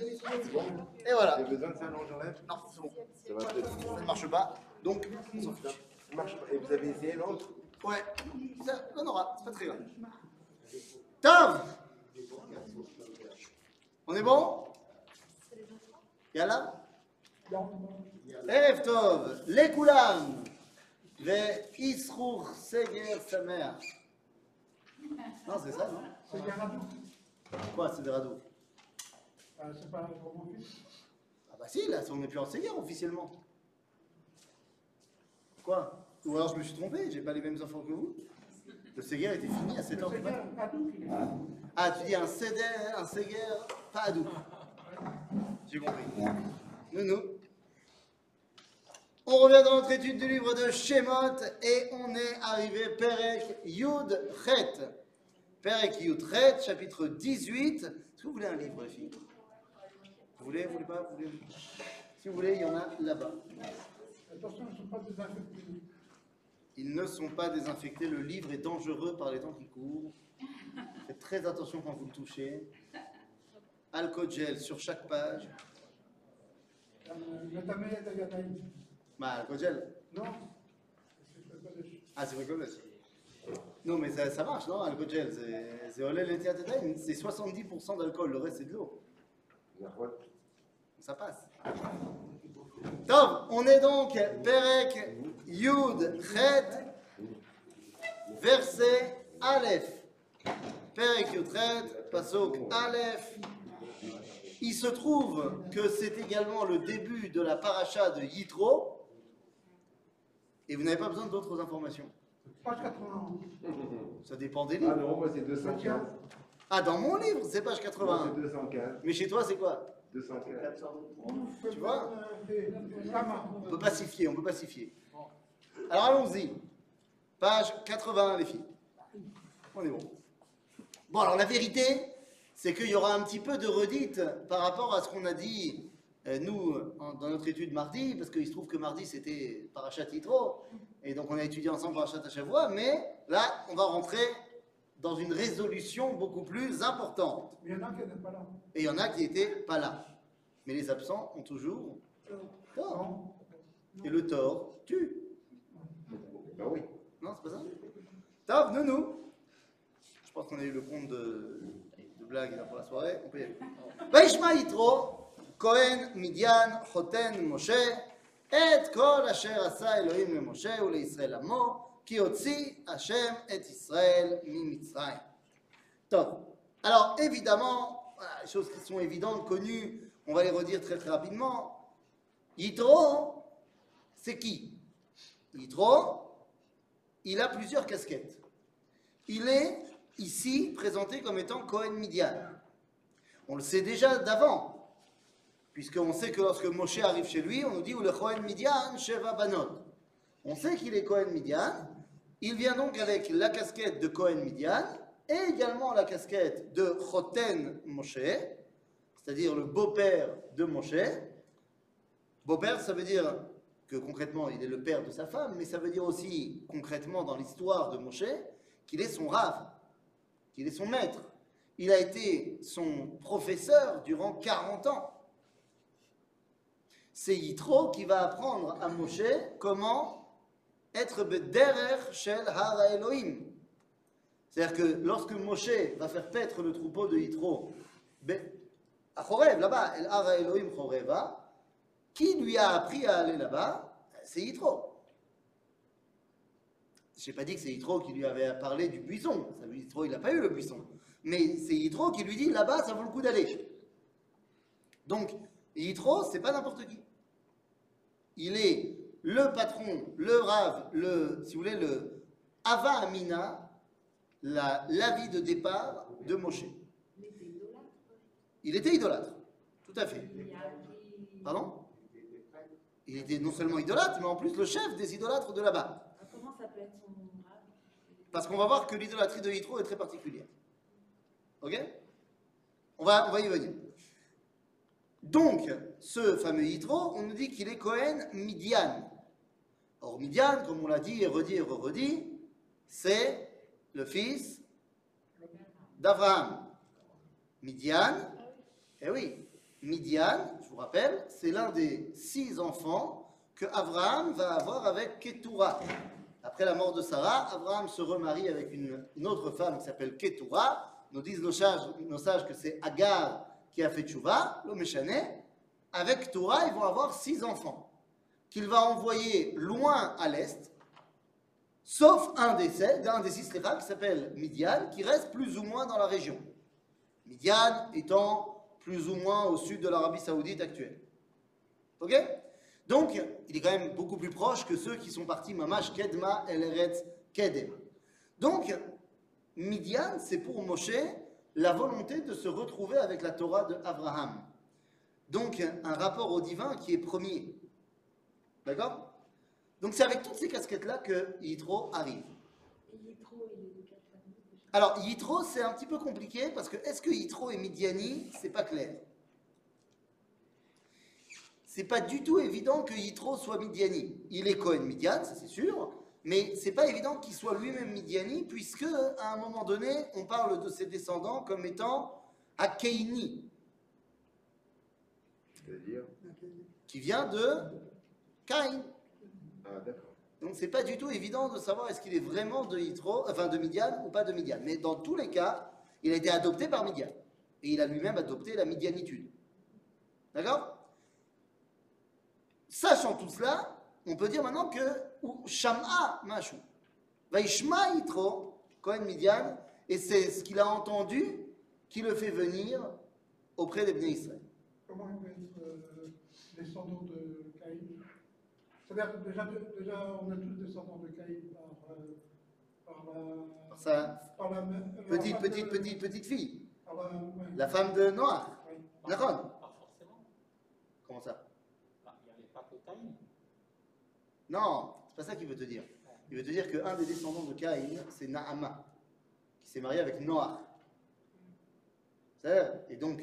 Et voilà. J'ai besoin de ça, non, j'enlève Non, c'est bon. Ça, va ça ne marche pas. Donc, on s'en fiche. Hein. Ça marche pas. Et vous avez essayé l'autre? Ouais. Ça, on aura. C'est pas très grave. Tom On est bon? Yalla? Erev Tov, Lekulam, le Isrour Seger Samer. Non, c'est ça, non? C'est des radeaux. Quoi, c'est des radeaux euh, c'est pas un gros. Ah bah si, là, on n'est plus en Seigneur officiellement. Quoi? Ou alors je me suis trompé, j'ai pas les mêmes enfants que vous Le Seigneur était fini à 7 Le heures du matin. Est Ah, tu dis un Seder, un Seger, pas. J'ai compris. Nounou. On revient dans notre étude du livre de Shemot et on est arrivé Perek Yud Chet. Perek Yud Chet, chapitre 18. Est-ce que vous voulez un livre, les filles? Vous voulez, vous voulez pas vous voulez Si vous voulez, il y en a là-bas. Attention, ils ne sont pas désinfectés. Ils ne sont pas désinfectés. Le livre est dangereux par les temps qui courent. Faites très attention quand vous le touchez. Alcool gel sur chaque page. Euh. Bah, alcool gel. Non Ah, c'est vrai. Non, mais ça, ça marche, non Alcool gel. C'est 70% d'alcool, le reste c'est de l'eau. Ça passe. Donc, on est donc Perek Yud Chet, verset Aleph. Perek Yud Chet, Pasok Aleph. Il se trouve que c'est également le début de la paracha de Yitro. Et vous n'avez pas besoin d'autres informations. Page 81. Ça dépend des Ah livres. non, moi c'est 215. Ah, dans mon livre, c'est page Moi 81. c'est 215. Mais chez toi, c'est quoi? 215. Tu vois. On peut pas s'y fier, on peut pas s'y fier. Alors allons-y. Page 81, les filles. On est bon. Bon, alors la vérité, c'est qu'il y aura un petit peu de redite par rapport à ce qu'on a dit, euh, nous, en- dans notre étude mardi, parce qu'il se trouve que mardi, c'était Parachat Yitro, et donc on a étudié ensemble Parachat Shavua, mais là, on va rentrer dans une résolution beaucoup plus importante. Il y en a qui n'étaient pas là. Et il y en a qui n'étaient pas là. Mais les absents ont toujours tort. Non Et le tort tue. Bah oui. Non, c'est pas ça Top, nounou Je pense qu'on a eu le compte de, de blagues là pour la soirée. On peut y aller. וישמע יתרו, כהן מדיין, חותן משה, את כל אשר עשה אלוהים למשה ולישראל עמו, כי הוציא השם את ישראל ממצרים. Top. Alors, évidemment, voilà, les choses qui sont évidentes, connues, on va les redire très très rapidement. Yitro, c'est qui? Yitro, il a plusieurs casquettes. Il est ici présenté comme étant Cohen Midian. On le sait déjà d'avant, puisqu'on sait que lorsque Moshe arrive chez lui, on nous dit où le Cohen Midian, Sheva Banot. On sait qu'il est Cohen Midian. Il vient donc avec la casquette de Cohen Midian et également la casquette de Choten Moshe, c'est-à-dire le beau-père de Moshe. Beau-père, ça veut dire que concrètement, il est le père de sa femme, mais ça veut dire aussi concrètement dans l'histoire de Moshe qu'il est son rave, qu'il est son maître. Il a été son professeur durant 40 ans. C'est Yitro qui va apprendre à Moshe comment être bederer shel hara Elohim. C'est-à-dire que lorsque Moshe va faire paître le troupeau de Yitro, be- à Chorev, là-bas, El hara Elohim Choreva, qui lui a appris à aller là-bas C'est Yitro. Je n'ai pas dit que c'est Yitro qui lui avait parlé du buisson. Ça, Yitro, il n'a pas eu le buisson. Mais c'est Yitro qui lui dit là-bas, ça vaut le coup d'aller. Donc, Yitro, c'est pas n'importe qui. Il est le patron, le rave, le, si vous voulez, le Ava Amina, la- l'avis de départ de Moshe. Il était idolâtre, tout à fait. Pardon? Il était non seulement idolâtre, mais en plus le chef des idolâtres de là-bas. Comment ça peut être son rave Parce qu'on va voir que l'idolâtrie de Yitro est très particulière. Ok? On va, on va y venir. Donc, ce fameux Yitro, on nous dit qu'il est Cohen Midian. Or, Midian, comme on l'a dit et redit et redit, c'est le fils d'Abraham. Midian, eh oui, Midian, je vous rappelle, c'est l'un des six enfants que Abraham va avoir avec Ketura. Après la mort de Sarah, Abraham se remarie avec une, autre femme qui s'appelle Ketura. Nous disent nos sages, nos sages que c'est Agar qui a fait Tchouva, l'homme Avec Ketura, ils vont avoir six enfants qu'il va envoyer loin à l'est, sauf un des, sept- un des six qui s'appelle Midian, qui reste plus ou moins dans la région. Midian étant plus ou moins au sud de l'Arabie Saoudite actuelle. Ok? Donc, il est quand même beaucoup plus proche que ceux qui sont partis Mamash Kedma El Eretz Kedem. Donc, Midian, c'est pour Moshe la volonté de se retrouver avec la Torah de Abraham. Donc, un rapport au divin qui est premier. D'accord? Donc, c'est avec toutes ces casquettes-là que Yitro arrive. Et Yitro, il est de quelle famille déjà Alors, Yitro, c'est un petit peu compliqué parce que est-ce que Yitro est Midiani C'est pas clair? C'est pas du tout évident que Yitro soit Midiani. Il est Cohen Midian, ça c'est sûr, mais c'est pas évident qu'il soit lui-même Midiani puisque à un moment donné, on parle de ses descendants comme étant Akeini, qui vient de Caïn. Ah, d'accord. Donc c'est pas du tout évident de savoir est-ce qu'il est vraiment de Yitro, enfin de Midian ou pas de Midian. Mais dans tous les cas, il a été adopté par Midian. Et il a lui-même adopté la Midianitude. D'accord? Sachant tout cela, on peut dire maintenant que Sham'a Mashu. Vaishma Yitro, Cohen Midian, et c'est ce qu'il a entendu qui le fait venir auprès des Bnei Israël. Comment il peut être euh, descendant de C'est-à-dire que déjà, déjà, on est tous descendants de Caïn par, euh, par la. Par sa par la mère- la petite, petite, de- petite, petite fille, par la, ouais. la femme de Noah. Ouais. D'accord Pas forcément. Comment ça? Bah, Il n'y avait pas que Caïn. Non, c'est pas ça qu'il veut te dire. Il veut te dire qu'un des descendants de Caïn, c'est Naama, qui s'est marié avec Noah. C'est-à-dire, Et donc,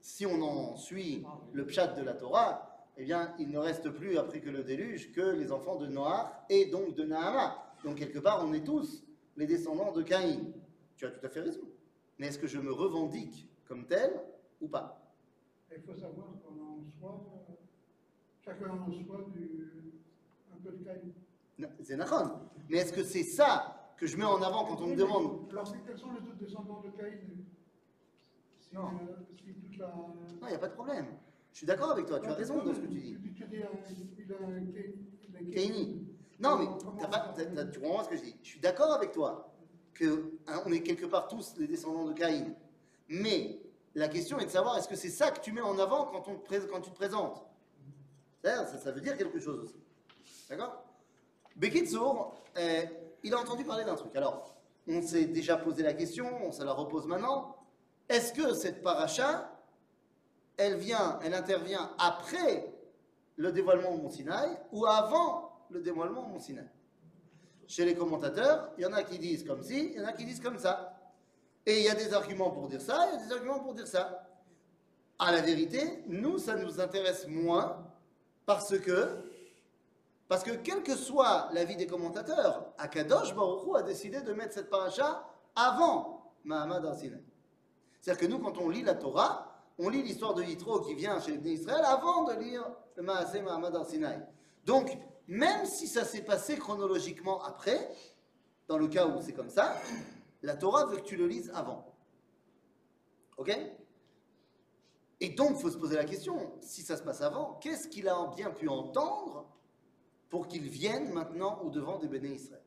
si on en suit le pshat de la Torah, eh bien, il ne reste plus, après que le déluge, que les enfants de Noah et donc de Naama. Donc, quelque part, on est tous les descendants de Caïn. Tu as tout à fait raison. Mais est-ce que je me revendique comme tel ou pas? Il faut savoir qu'on a en soi, euh, chacun en soi du, un peu de Caïn. C'est Nachon. Mais est-ce que c'est ça que je mets en avant quand on me demande? Alors, quels sont les autres descendants de Caïn? Si, Non. euh, si toute la. Non, il n'y a pas de problème. Je suis d'accord avec toi, tu as raison dans ce que tu dis. Tu, dis, euh, un Caïni. Non, mais pas- tu comprends ce que je dis. Je suis d'accord avec toi que hein, on est quelque part tous les descendants de Caïn. Mais la question est de savoir est-ce que c'est ça que tu mets en avant quand, on te pré- quand tu te présentes? Ça, ça veut dire quelque chose aussi. D'accord? Bekitsour, euh, il a entendu parler d'un truc. Alors, on s'est déjà posé la question, on se la repose maintenant. Est-ce que cette paracha, elle vient, elle intervient après le dévoilement au Mont Sinaï ou avant le dévoilement au Mont Sinaï Chez les commentateurs, il y en a qui disent comme ci, il y en a qui disent comme ça. Et il y a des arguments pour dire ça, il y a des arguments pour dire ça. À la vérité, nous, ça nous intéresse moins parce que, parce que quel que soit l'avis des commentateurs, Akadosh Baruch a décidé de mettre cette paracha avant Mahamad al-Sinaï. C'est-à-dire que nous, quand on lit la Torah, on lit l'histoire de Yitro qui vient chez Bnei Israël avant de lire le Maaseh Mahamad al-Sinaï. Donc, même si ça s'est passé chronologiquement après, dans le cas où c'est comme ça, la Torah veut que tu le lises avant. Ok? Et donc, il faut se poser la question, si ça se passe avant, qu'est-ce qu'il a bien pu entendre pour qu'il vienne maintenant au devant des Béné Israël?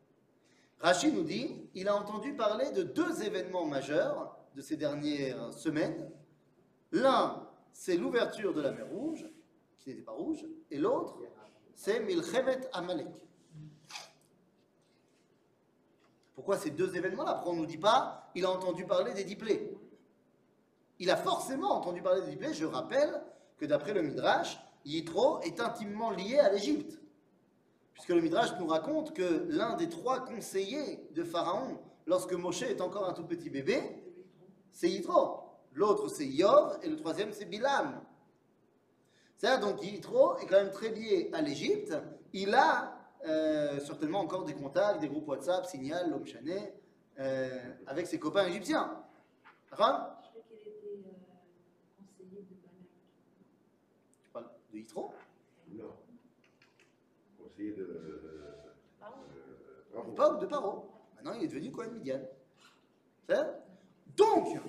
Rachid nous dit, il a entendu parler de deux événements majeurs de ces dernières semaines. L'un, c'est l'ouverture de la mer Rouge, qui n'était pas rouge, et l'autre, c'est Milchemet Amalek. Pourquoi ces deux événements-là? Pourquoi on ne nous dit pas, il a entendu parler des dix Il a forcément entendu parler des dix plaies. Je rappelle que d'après le Midrash, Yitro est intimement lié à l'Égypte. Puisque le Midrash nous raconte que l'un des trois conseillers de Pharaon, lorsque Moshe est encore un tout petit bébé, c'est Yitro. L'autre c'est Yov et le troisième c'est Bilam. C'est-à-dire donc Yitro est quand même très lié à l'Égypte. Il a euh, certainement encore des contacts, des groupes WhatsApp, Signal, L'Homme Chané, euh, avec ses copains égyptiens. D'accord Je crois qu'il était euh, conseiller de Balak. de Yitro, Non. Conseiller de. Euh, Bravo. l'époque de Paro. Maintenant, il est devenu Cohen Midian. C'est ça Donc,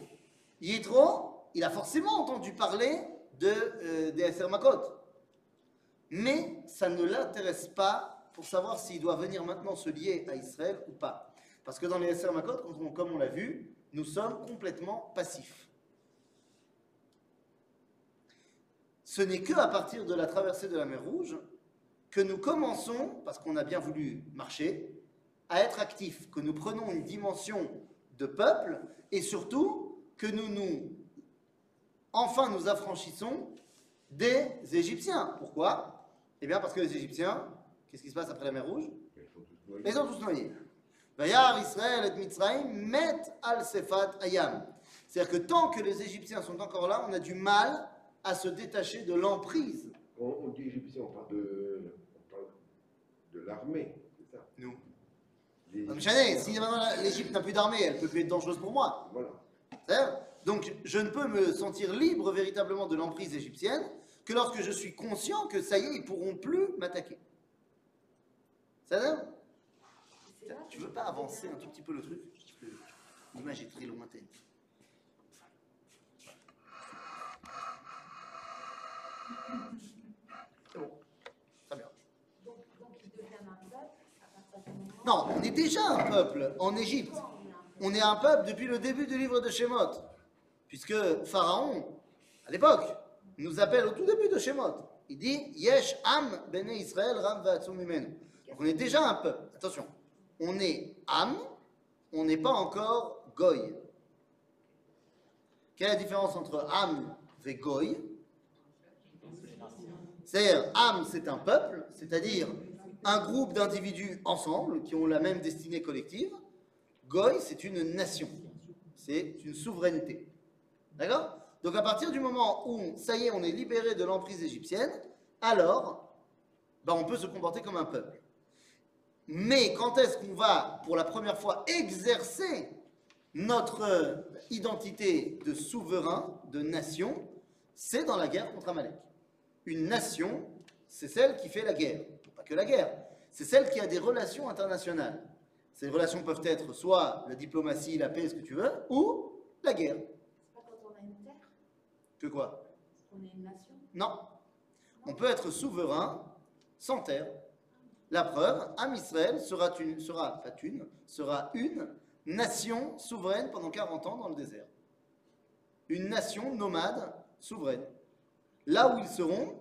Yitro, il a forcément entendu parler de, euh, des Makot. Mais ça ne l'intéresse pas pour savoir s'il doit venir maintenant se lier à Israël ou pas. Parce que dans les Esser Makot, comme on l'a vu, nous sommes complètement passifs. Ce n'est que à partir de la traversée de la mer Rouge que nous commençons, parce qu'on a bien voulu marcher, à être actifs, que nous prenons une dimension de peuple et surtout que nous nous, enfin nous affranchissons des Égyptiens. Pourquoi? Eh bien parce que les Égyptiens, qu'est-ce qui se passe après la mer Rouge? Ils sont tous noyés. Vayar Israël et Mitzrayim met al sefat ayam. C'est-à-dire que tant que les Égyptiens sont encore là, on a du mal à se détacher de l'emprise. On, on dit égyptien, on parle de, on parle de l'armée, c'est ça? Nous. Si l'Égypte n'a plus d'armée, elle peut plus être dangereuse pour moi. Voilà. Donc je ne peux me sentir libre véritablement de l'emprise égyptienne que lorsque je suis conscient que ça y est, ils pourront plus m'attaquer. C'est là Tu veux pas avancer un tout petit peu le truc? L'image est très lointaine. C'est bon. Très bien. Donc, donc ils deviennent un peuple à partir du moment Non, on est déjà un peuple en Égypte. On est un peuple depuis le début du livre de Shemot. Puisque Pharaon, à l'époque, nous appelle au tout début de Shemot. Il dit Yesh Am Bene Israël Ram Mimenu. Donc on est déjà un peuple. Attention, on est Am, on n'est pas encore Goy. Quelle est la différence entre Am et Goy? C'est-à-dire, Am, c'est un peuple, c'est-à-dire un groupe d'individus ensemble qui ont la même destinée collective. Goy, c'est une nation, c'est une souveraineté. D'accord? Donc à partir du moment où, ça y est, on est libéré de l'emprise égyptienne, alors, ben, on peut se comporter comme un peuple. Mais quand est-ce qu'on va, pour la première fois, exercer notre euh, identité de souverain, de nation? C'est dans la guerre contre Amalek. Une nation, c'est celle qui fait la guerre. Pas que la guerre, c'est celle qui a des relations internationales. Ces relations peuvent être soit la diplomatie, la paix, ce que tu veux, ou la guerre. C'est pas quand on a une terre Que quoi? Qu'on est une nation Non. On peut être souverain sans terre. La preuve, Am Israël sera une, sera, pas une, sera une nation souveraine pendant 40 ans dans le désert. Une nation nomade souveraine. Là où ils seront,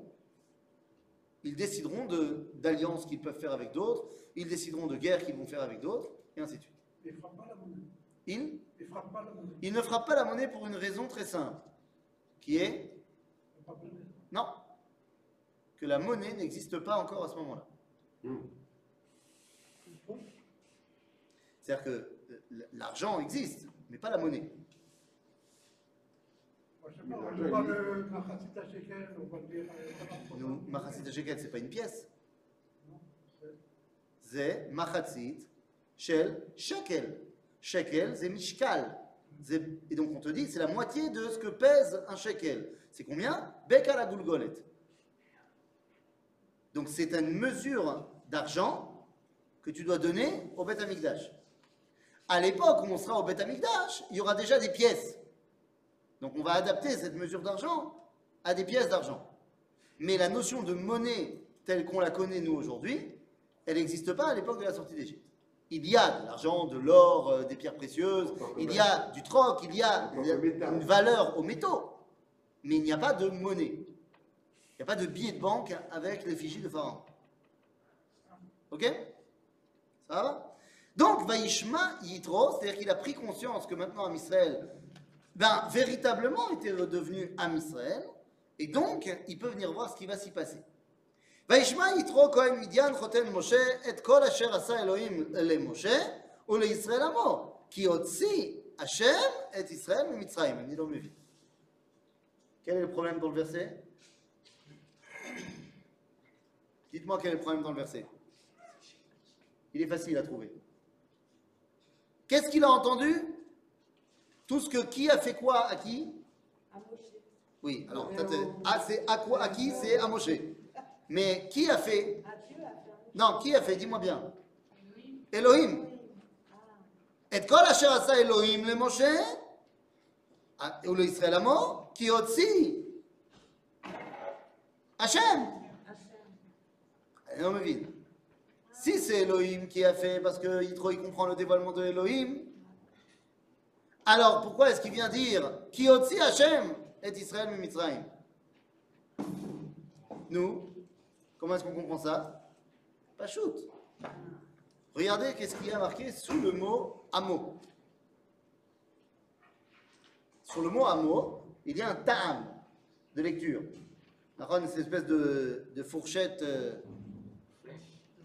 ils décideront de- d'alliances qu'ils peuvent faire avec d'autres, ils décideront de guerres qu'ils vont faire avec d'autres, et ainsi de suite. Il ne frappe pas la monnaie. Ils, Il ne frappe pas la monnaie. ils ne frappent pas la monnaie pour une raison très simple, qui est. Non. Que la monnaie n'existe pas encore à ce moment-là. Hum. C'est-à-dire que l'argent existe, mais pas la monnaie. Moi, je sais Mais pas, l'argent, on parle il- de Machatzit Shekel, on va dire. euh, ça va, Nous, Machatzit Shekel, c'est pas une pièce. Non, c'est- C'est Machatzit Shel Shekel. Shekel, c'est Mishkal. Et donc on te dit, c'est la moitié de ce que pèse un shekel. C'est combien? Beka la Gulgolet. Donc c'est une mesure d'argent que tu dois donner au Beth Amikdash. À l'époque où on sera au Beth Amikdash, il y aura déjà des pièces. Donc on va adapter cette mesure d'argent à des pièces d'argent. Mais la notion de monnaie telle qu'on la connaît nous aujourd'hui, elle n'existe pas à l'époque de la sortie d'Égypte. Il y a de l'argent, de l'or, euh, des pierres précieuses, il y a du troc, il y a une valeur aux métaux, mais il n'y a pas de monnaie. Il n'y a pas de billet de banque avec l'effigie de Pharaon. Ok? Ça va? Donc, Vaishma Yitro, c'est-à-dire qu'il a pris conscience que maintenant Am Israël, ben, véritablement était redevenu Am Israël, et donc, il peut venir voir ce qui va s'y passer. וישמע יתרו כהן מדיין חותן משה את כל אשר עשה אלוהים למשה ולישראל עמו כי הוציא השם את ישראל ממצרים. אני לא מבין. Quel est le problème dans le verset Dites-moi quel est le problème dans le verset. Il est facile à trouver. Qu'est-ce qu'il a entendu Tout ce que qui a fait quoi à qui Oui, alors, ah, c'est à, quoi, à qui C'est à Moshe. Mais qui a fait Non, qui a fait Dis-moi bien. Elohim. Et kol asher asa Elohim le Moshe, ah, ou le Israël amo, qui aussi Hachem. Je ne me Si c'est Elohim qui a fait, parce que Yitro, comprend le dévoilement de Elohim, alors pourquoi est-ce qu'il vient dire Qui otzi Hashem et Israël Mitzrayim? Nous, comment est-ce qu'on comprend ça? Pas shoot. Regardez qu'est-ce qu'il y a marqué sous le mot amo. Sur le mot amo, il y a un ta'am de lecture. D'accord, Cette espèce de, de fourchette. euh,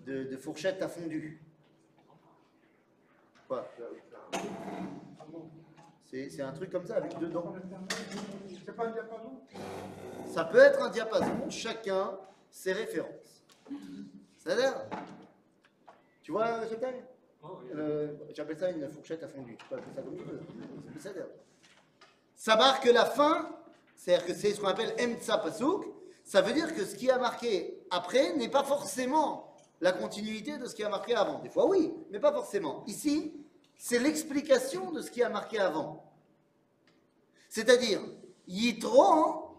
de, de fourchette à fondu. Quoi? C'est un truc comme ça avec deux dents. C'est pas un diapason Ça peut être un diapason, chacun ses références. C'est-à-dire Tu vois, chacun Oh, oui. Euh, J'appelle ça une fourchette à fondu. Ça ça, Ça marque la fin, c'est-à-dire que c'est ce qu'on appelle Emtsa Pasuk. Ça veut dire que ce qui a marqué après n'est pas forcément la continuité de ce qui a marqué avant. Des fois, oui, mais pas forcément. Ici, c'est l'explication de ce qui a marqué avant. C'est-à-dire, Yitro,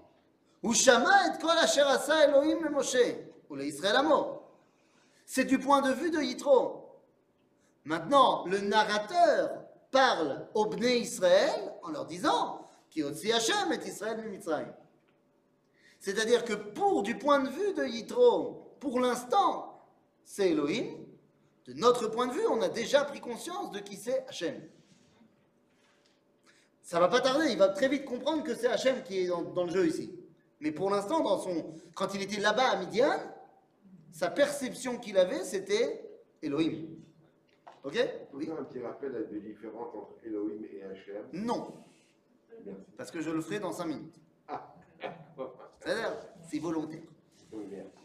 ou Shama et Kol Asher Elohim le Moshe, ou le Israël Amo. C'est du point de vue de Yitro. Maintenant, le narrateur parle au Bnei Israël en leur disant Ki otzi Hashem et Israël Mitzrayim. C'est-à-dire que pour, du point de vue de Yitro, pour l'instant, c'est Elohim. De notre point de vue, on a déjà pris conscience de qui c'est Hachem. Ça va pas tarder, il va très vite comprendre que c'est Hachem qui est dans, dans le jeu ici. Mais pour l'instant, dans son, quand il était là-bas à Midian, sa perception qu'il avait, c'était Elohim. Ok? Oui un petit rappel des différences entre Elohim et Hachem? Non, Merci. parce que je le ferai dans 5 minutes. Ah, C'est-à-dire, c'est volontaire. oui, merci.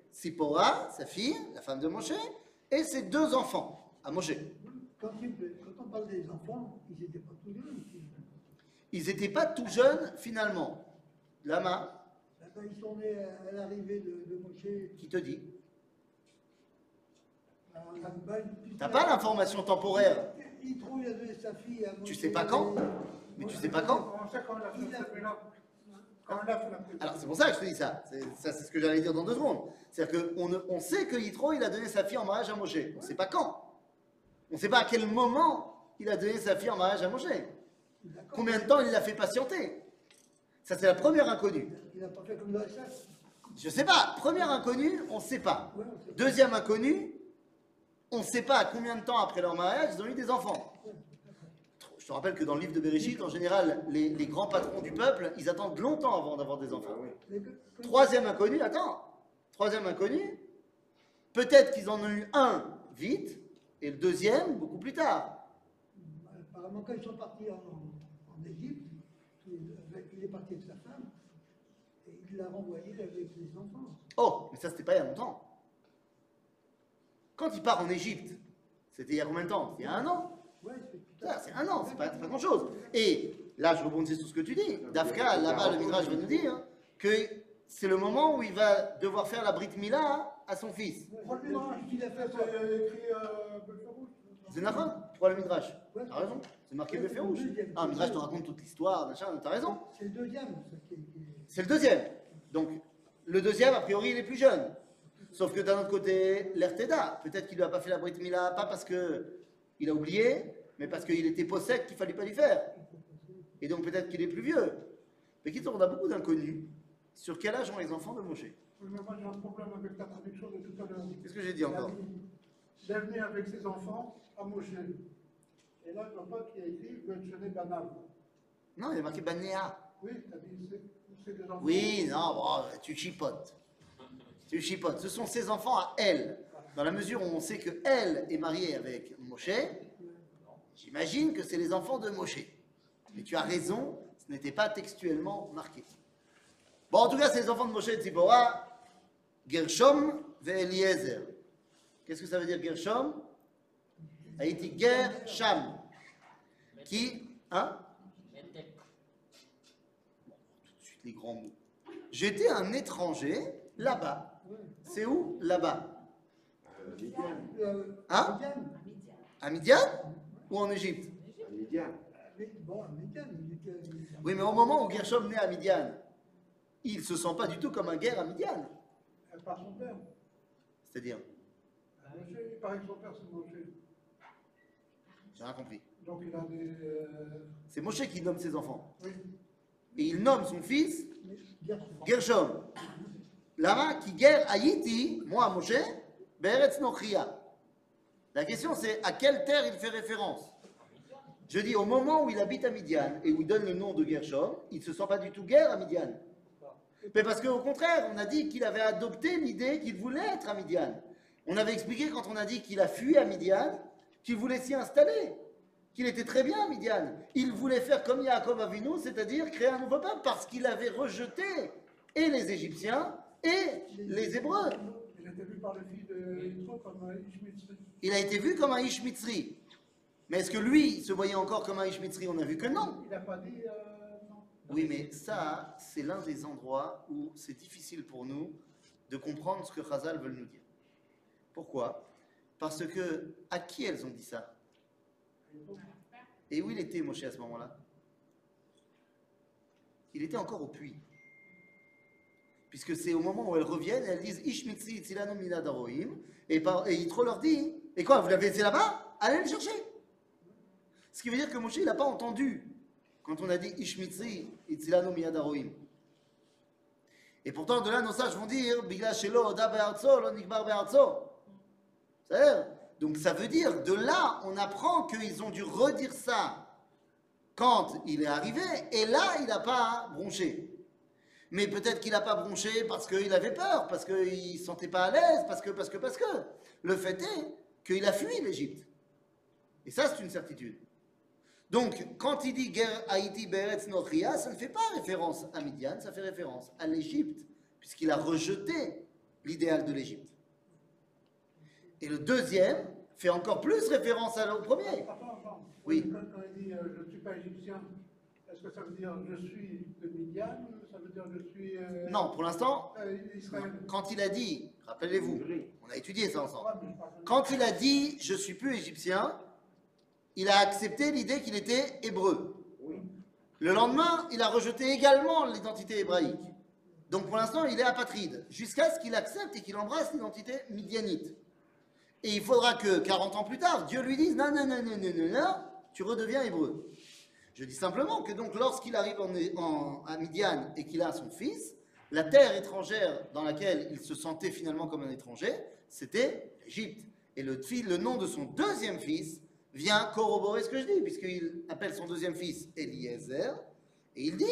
Sipora, sa fille, la femme de Moshe, et ses deux enfants à Moshe. Quand, il- quand on parle des enfants, ils n'étaient pas tous jeunes. Ils n'étaient pas tout jeunes finalement. Lama, Quand ils sont nés à l'arrivée de, de Moshe, qui te dit T'as pas l'information temporaire, Il il a donné sa fille à Moshe. Tu sais pas quand? Mais tu sais pas quand? Alors c'est pour ça que je te dis ça. C'est- Ça c'est ce que j'allais dire dans deux secondes. C'est-à-dire qu'on on sait que Yitro il a donné sa fille en mariage à Moshe. On ne sait pas quand. On ne sait pas à quel moment il a donné sa fille en mariage à Moshe. Combien de temps il l'a fait patienter? Ça c'est la première inconnue. Il n'a pas fait comme. Je sais pas. Première inconnue, on ne sait pas. Deuxième inconnue, on ne sait pas à combien de temps après leur mariage ils ont eu des enfants. Je rappelle que dans le livre de Bereshit, en général, les, les grands patrons du peuple, ils attendent longtemps avant d'avoir des enfants. Ah Troisième inconnu, attends, troisième inconnu, peut-être qu'ils en ont eu un vite, et le deuxième beaucoup plus tard. Apparemment, quand ils sont partis en, en Égypte, il, est parti avec sa femme, et il l'a renvoyé avec les enfants. Oh, mais ça c'était pas il y a longtemps. Quand il part en Égypte, c'était il y a combien de temps? Il y a un an? Ouais, c'est C'est un an, c'est pas, grand-chose. Et là, je rebondis sur ce que tu dis. Dafka, là-bas, le Midrash va nous dire que c'est le moment où il va devoir faire la Brit Mila à son fils. C'est quoi écrit euh, Belfort C'est Nahon, pour le Midrash. T'as raison, c'est marqué le le deuxième. Ah, le Midrash te raconte toute l'histoire, machin, t'as raison. C'est le deuxième, C'est le deuxième. Donc, le deuxième, a priori, il est plus jeune. Sauf que d'un autre côté, l'Erteda, peut-être qu'il lui a pas fait la Brit Mila, pas parce que il a oublié, mais parce qu'il était possède qu'il fallait pas lui faire. Et donc peut-être qu'il est plus vieux. Mais quitte, on a beaucoup d'inconnus sur quel âge ont les enfants de Moshe? Oui, mais moi j'ai un problème avec ta traduction de tout à l'heure. Qu'est-ce que j'ai dit encore? Venu avec ses enfants à Moshe. Et là, je vois pas qu'il y a écrit Belchené Banal. Non, il y a marqué Banéa. Oui, t'as dit c'est. c'est des enfants. Oui, non, bon, tu chipotes. Tu chipotes. Ce sont ses enfants à elle. Dans la mesure où on sait que elle est mariée avec Moshe, j'imagine que c'est les enfants de Moshe. Mais tu as raison, ce n'était pas textuellement marqué. Bon, en tout cas, c'est les enfants de Moshe et de Tzipora, Gershom et Eliezer. Qu'est-ce que ça veut dire Gershom? Haïti Gersham. Qui? Hein? Tout de suite les grands mots. J'étais un étranger là-bas. C'est où? Là-bas. Euh, Hein? À Midian? Ou en Égypte À Midian. Oui, mais au moment où Gershom naît à Midian, il ne se sent pas du tout comme un guerre à Midian. Euh, Par son père. C'est-à-dire, Moshe, il paraît que son père, c'est Moshe. j'ai rien compris. Donc il a des. euh, C'est Moshe qui nomme ses enfants. oui. Et il nomme son fils Mais Gershom. Lama qui guerre Haïti, moi Moshe, Beretz Nochria. La question c'est à quelle terre il fait référence? Je dis au moment où il habite à Midian et où il donne le nom de Gershom, il ne se sent pas du tout guerre à Midian. Mais parce qu'au contraire, on a dit qu'il avait adopté l'idée qu'il voulait être à Midian. On avait expliqué quand on a dit qu'il a fui à Midian, qu'il voulait s'y installer, qu'il était très bien à Midian. Il voulait faire comme Yaakov Avinu, c'est-à-dire créer un nouveau peuple, parce qu'il avait rejeté et les Égyptiens et les Hébreux. Il a été vu comme un Ishmitzri. Mais est-ce que lui il se voyait encore comme un Ishmitzri On a vu que non. Il n'a pas dit. euh, non. Oui, mais ça, c'est l'un des endroits où c'est difficile pour nous de comprendre ce que Chazal veut nous dire. Pourquoi? Parce que à qui elles ont dit ça? Et où il était Moshe à ce moment-là? Il était encore au puits. Puisque c'est au moment où elles reviennent, elles disent Ishmitzi Itzilano Mina Daroim, et, par- et Yitro leur dit Et quoi, vous l'avez laissé là-bas? Allez le chercher Ce qui veut dire que Moshe, il n'a pas entendu quand on a dit Ishmitzi Itzilano Mina Daroim. Et pourtant, de là, nos sages vont dire Bigla Shelo Oda Be'arzo, Lo Nikbar Be'arzo. C'est-à-dire, Donc ça veut dire, de là, on apprend qu'ils ont dû redire ça quand il est arrivé, et là, il n'a pas bronché. Mais peut-être qu'il n'a pas bronché parce qu'il avait peur, parce qu'il ne se sentait pas à l'aise, parce que, parce que, parce que. Le fait est qu'il a fui l'Égypte. Et ça, c'est une certitude. Donc, quand il dit guerre Haïti Beretz Nochria, ça ne fait pas référence à Midian, ça fait référence à l'Égypte, puisqu'il a rejeté l'idéal de l'Égypte. Et le deuxième fait encore plus référence à- au premier. Attends, attends. Oui. Quand, quand il dit euh, je ne suis pas égyptien, est-ce que ça veut dire je suis de Midian Ça veut dire je suis. euh, Non, pour l'instant, euh, quand il a dit, rappelez-vous, on a étudié ça ensemble. Quand il a dit je suis plus égyptien, il a accepté l'idée qu'il était hébreu. Le lendemain, il a rejeté également l'identité hébraïque. Donc pour l'instant, il est apatride, jusqu'à ce qu'il accepte et qu'il embrasse l'identité midianite. Et il faudra que 40 ans plus tard, Dieu lui dise non, non, non, non, non, non, non, tu redeviens hébreu. Je dis simplement que donc lorsqu'il arrive en, en- à Midian et qu'il a son fils, la terre étrangère dans laquelle il se sentait finalement comme un étranger, c'était l'Égypte. Et le, nom de son deuxième fils vient corroborer ce que je dis, puisqu'il appelle son deuxième fils Eliezer, et il dit,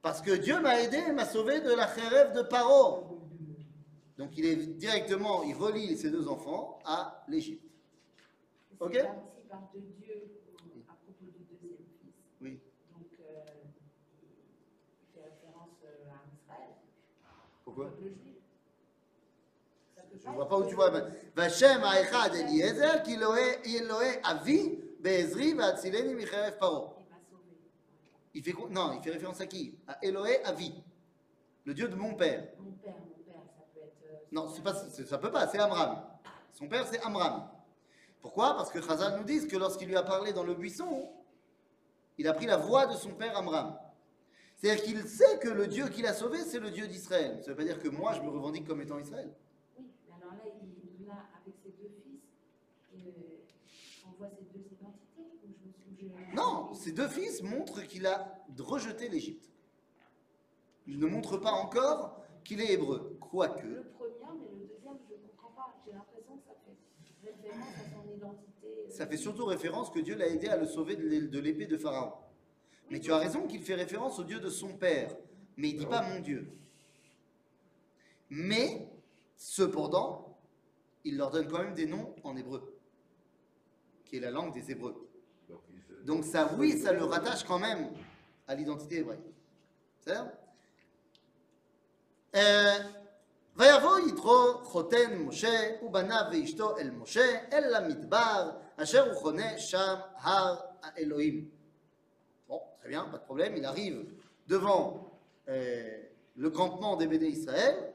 parce que Dieu m'a aidé et m'a sauvé de la khérève de Paro. Donc il est directement, il relie ses deux enfants à l'Égypte. Ok? C'est parti par de Dieu au- à propos du deuxième fils. Oui. Donc, euh, il fait référence euh, à Israël, Pourquoi Je ne vois pas où tu vois. Vachem haechad Eliezer, ki Eloé avi, be'ezri paro. Il fait Non, il fait référence à qui? À Eloé avi, le Dieu de mon père. Mon père, mon père, ça peut être. euh, Non, pas, ça peut pas, c'est Amram. Son père, c'est Amram. Pourquoi? Parce que Chazal nous dit que lorsqu'il lui a parlé dans le buisson, il a pris la voix de son père Amram. C'est-à-dire qu'il sait que le Dieu qu'il a sauvé, c'est le Dieu d'Israël. Ça veut pas dire que moi, je me revendique comme étant Israël. Oui, mais alors là, il, là, avec ses deux fils, euh, on voit ces deux identités. Je me Non, ces deux fils montrent qu'il a rejeté l'Égypte. Il ne montre pas encore qu'il est hébreu. Quoique, Le premier, mais le deuxième, je ne comprends pas. J'ai l'impression que ça fait référence à son identité. euh, ça fait surtout référence que Dieu l'a aidé à le sauver de l'épée de Pharaon. Mais tu as raison qu'il fait référence au Dieu de son père. mais il dit pas mon Dieu. Mais, cependant, il leur donne quand même des noms en hébreu, qui est la langue des Hébreux. Donc, il se- Donc ça, oui, ça le rattache quand même à l'identité hébraïque. C'est ça Euh, ויבוא יתרו חותן משה ובניו ואשתו אל משה אל המדבר אשר הוא חונה שם הר האלוהים. Très bien, pas de problème. Il arrive devant euh, le campement des Béné Israël.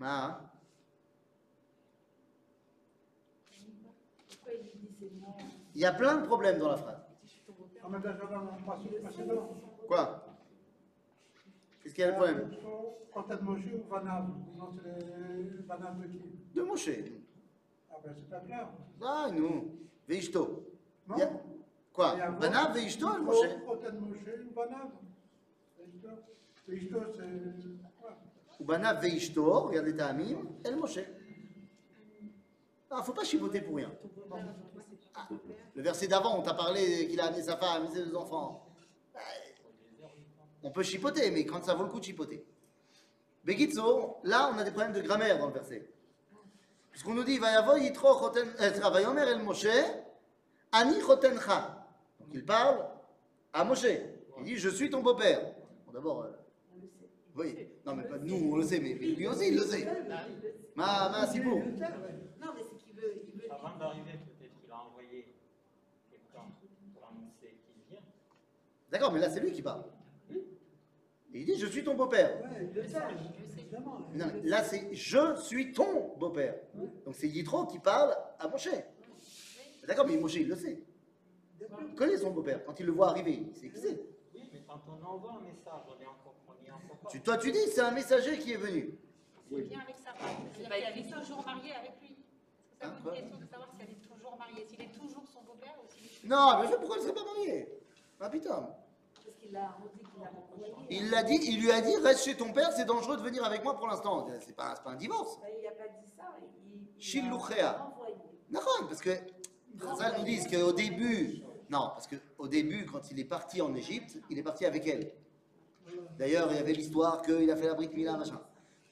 Hein. Il y a plein de problèmes dans la phrase. Quoi? Le problème? Quand t'as de Moshe non. Ah ben c'est pas clair. Ah, nous. Veishto. Non Il y a- Quoi Il Banav, Veishto, et Moshe. Veishto, c'est. quoi? Ou Banav, Veishto, regardez ta amine, El Moshe. Ah, faut pas chipoter pour rien. Ah, le verset d'avant, on t'a parlé qu'il a amené sa femme, ses enfants. On peut chipoter, mais quand ça vaut le coup de chipoter. Begitzo, là, on a des problèmes de grammaire dans le verset. Puisqu'on nous dit, choten, euh, Vayomer el Moshe, ani chotencha. Donc il parle à Moshe. Il dit, je suis ton beau-père. Bon, d'abord, euh, On le sait. oui, non, mais pas nous, on le sait, mais lui aussi, il le sait. Ma, ma, c'est beau. Non, mais c'est qu'il veut, il veut. Avant d'arriver, peut-être qu'il a envoyé quelqu'un pour annoncer qu'il vient. D'accord, mais là, c'est lui qui parle. Et il dit, je suis ton beau-père. Ouais, évidemment. Non, là, c'est je suis ton beau-père. Donc c'est Yitro qui parle à Moshe. D'accord, mais Moshe, il le sait. Il connaît son beau-père. Quand il le voit arriver, il sait qui c'est. Oui, mais quand on envoie un message, on est encore, on est encore pas. Tu- Toi, tu dis, c'est un messager qui est venu. C'est bien avec sa femme. Qu'elle est toujours mariée avec lui. Est-ce que ça Hein, une question de savoir si elle est toujours mariée, s'il est toujours son beau-père ou s'il est... Non, mais je sais pourquoi elle ne serait pas mariée. Ah putain. Il l'a dit, il lui a dit, reste chez ton père, c'est dangereux de venir avec moi pour l'instant. C'est pas, pas un divorce. Ben, il n'a pas dit ça. Il, il Shilouchéa. a envoyé. Non, parce que ça nous disent qu'au début, non, parce qu'au début, quand il est parti en Égypte, il est parti avec elle. D'ailleurs, il y avait l'histoire qu'il a fait la brique Mila, machin.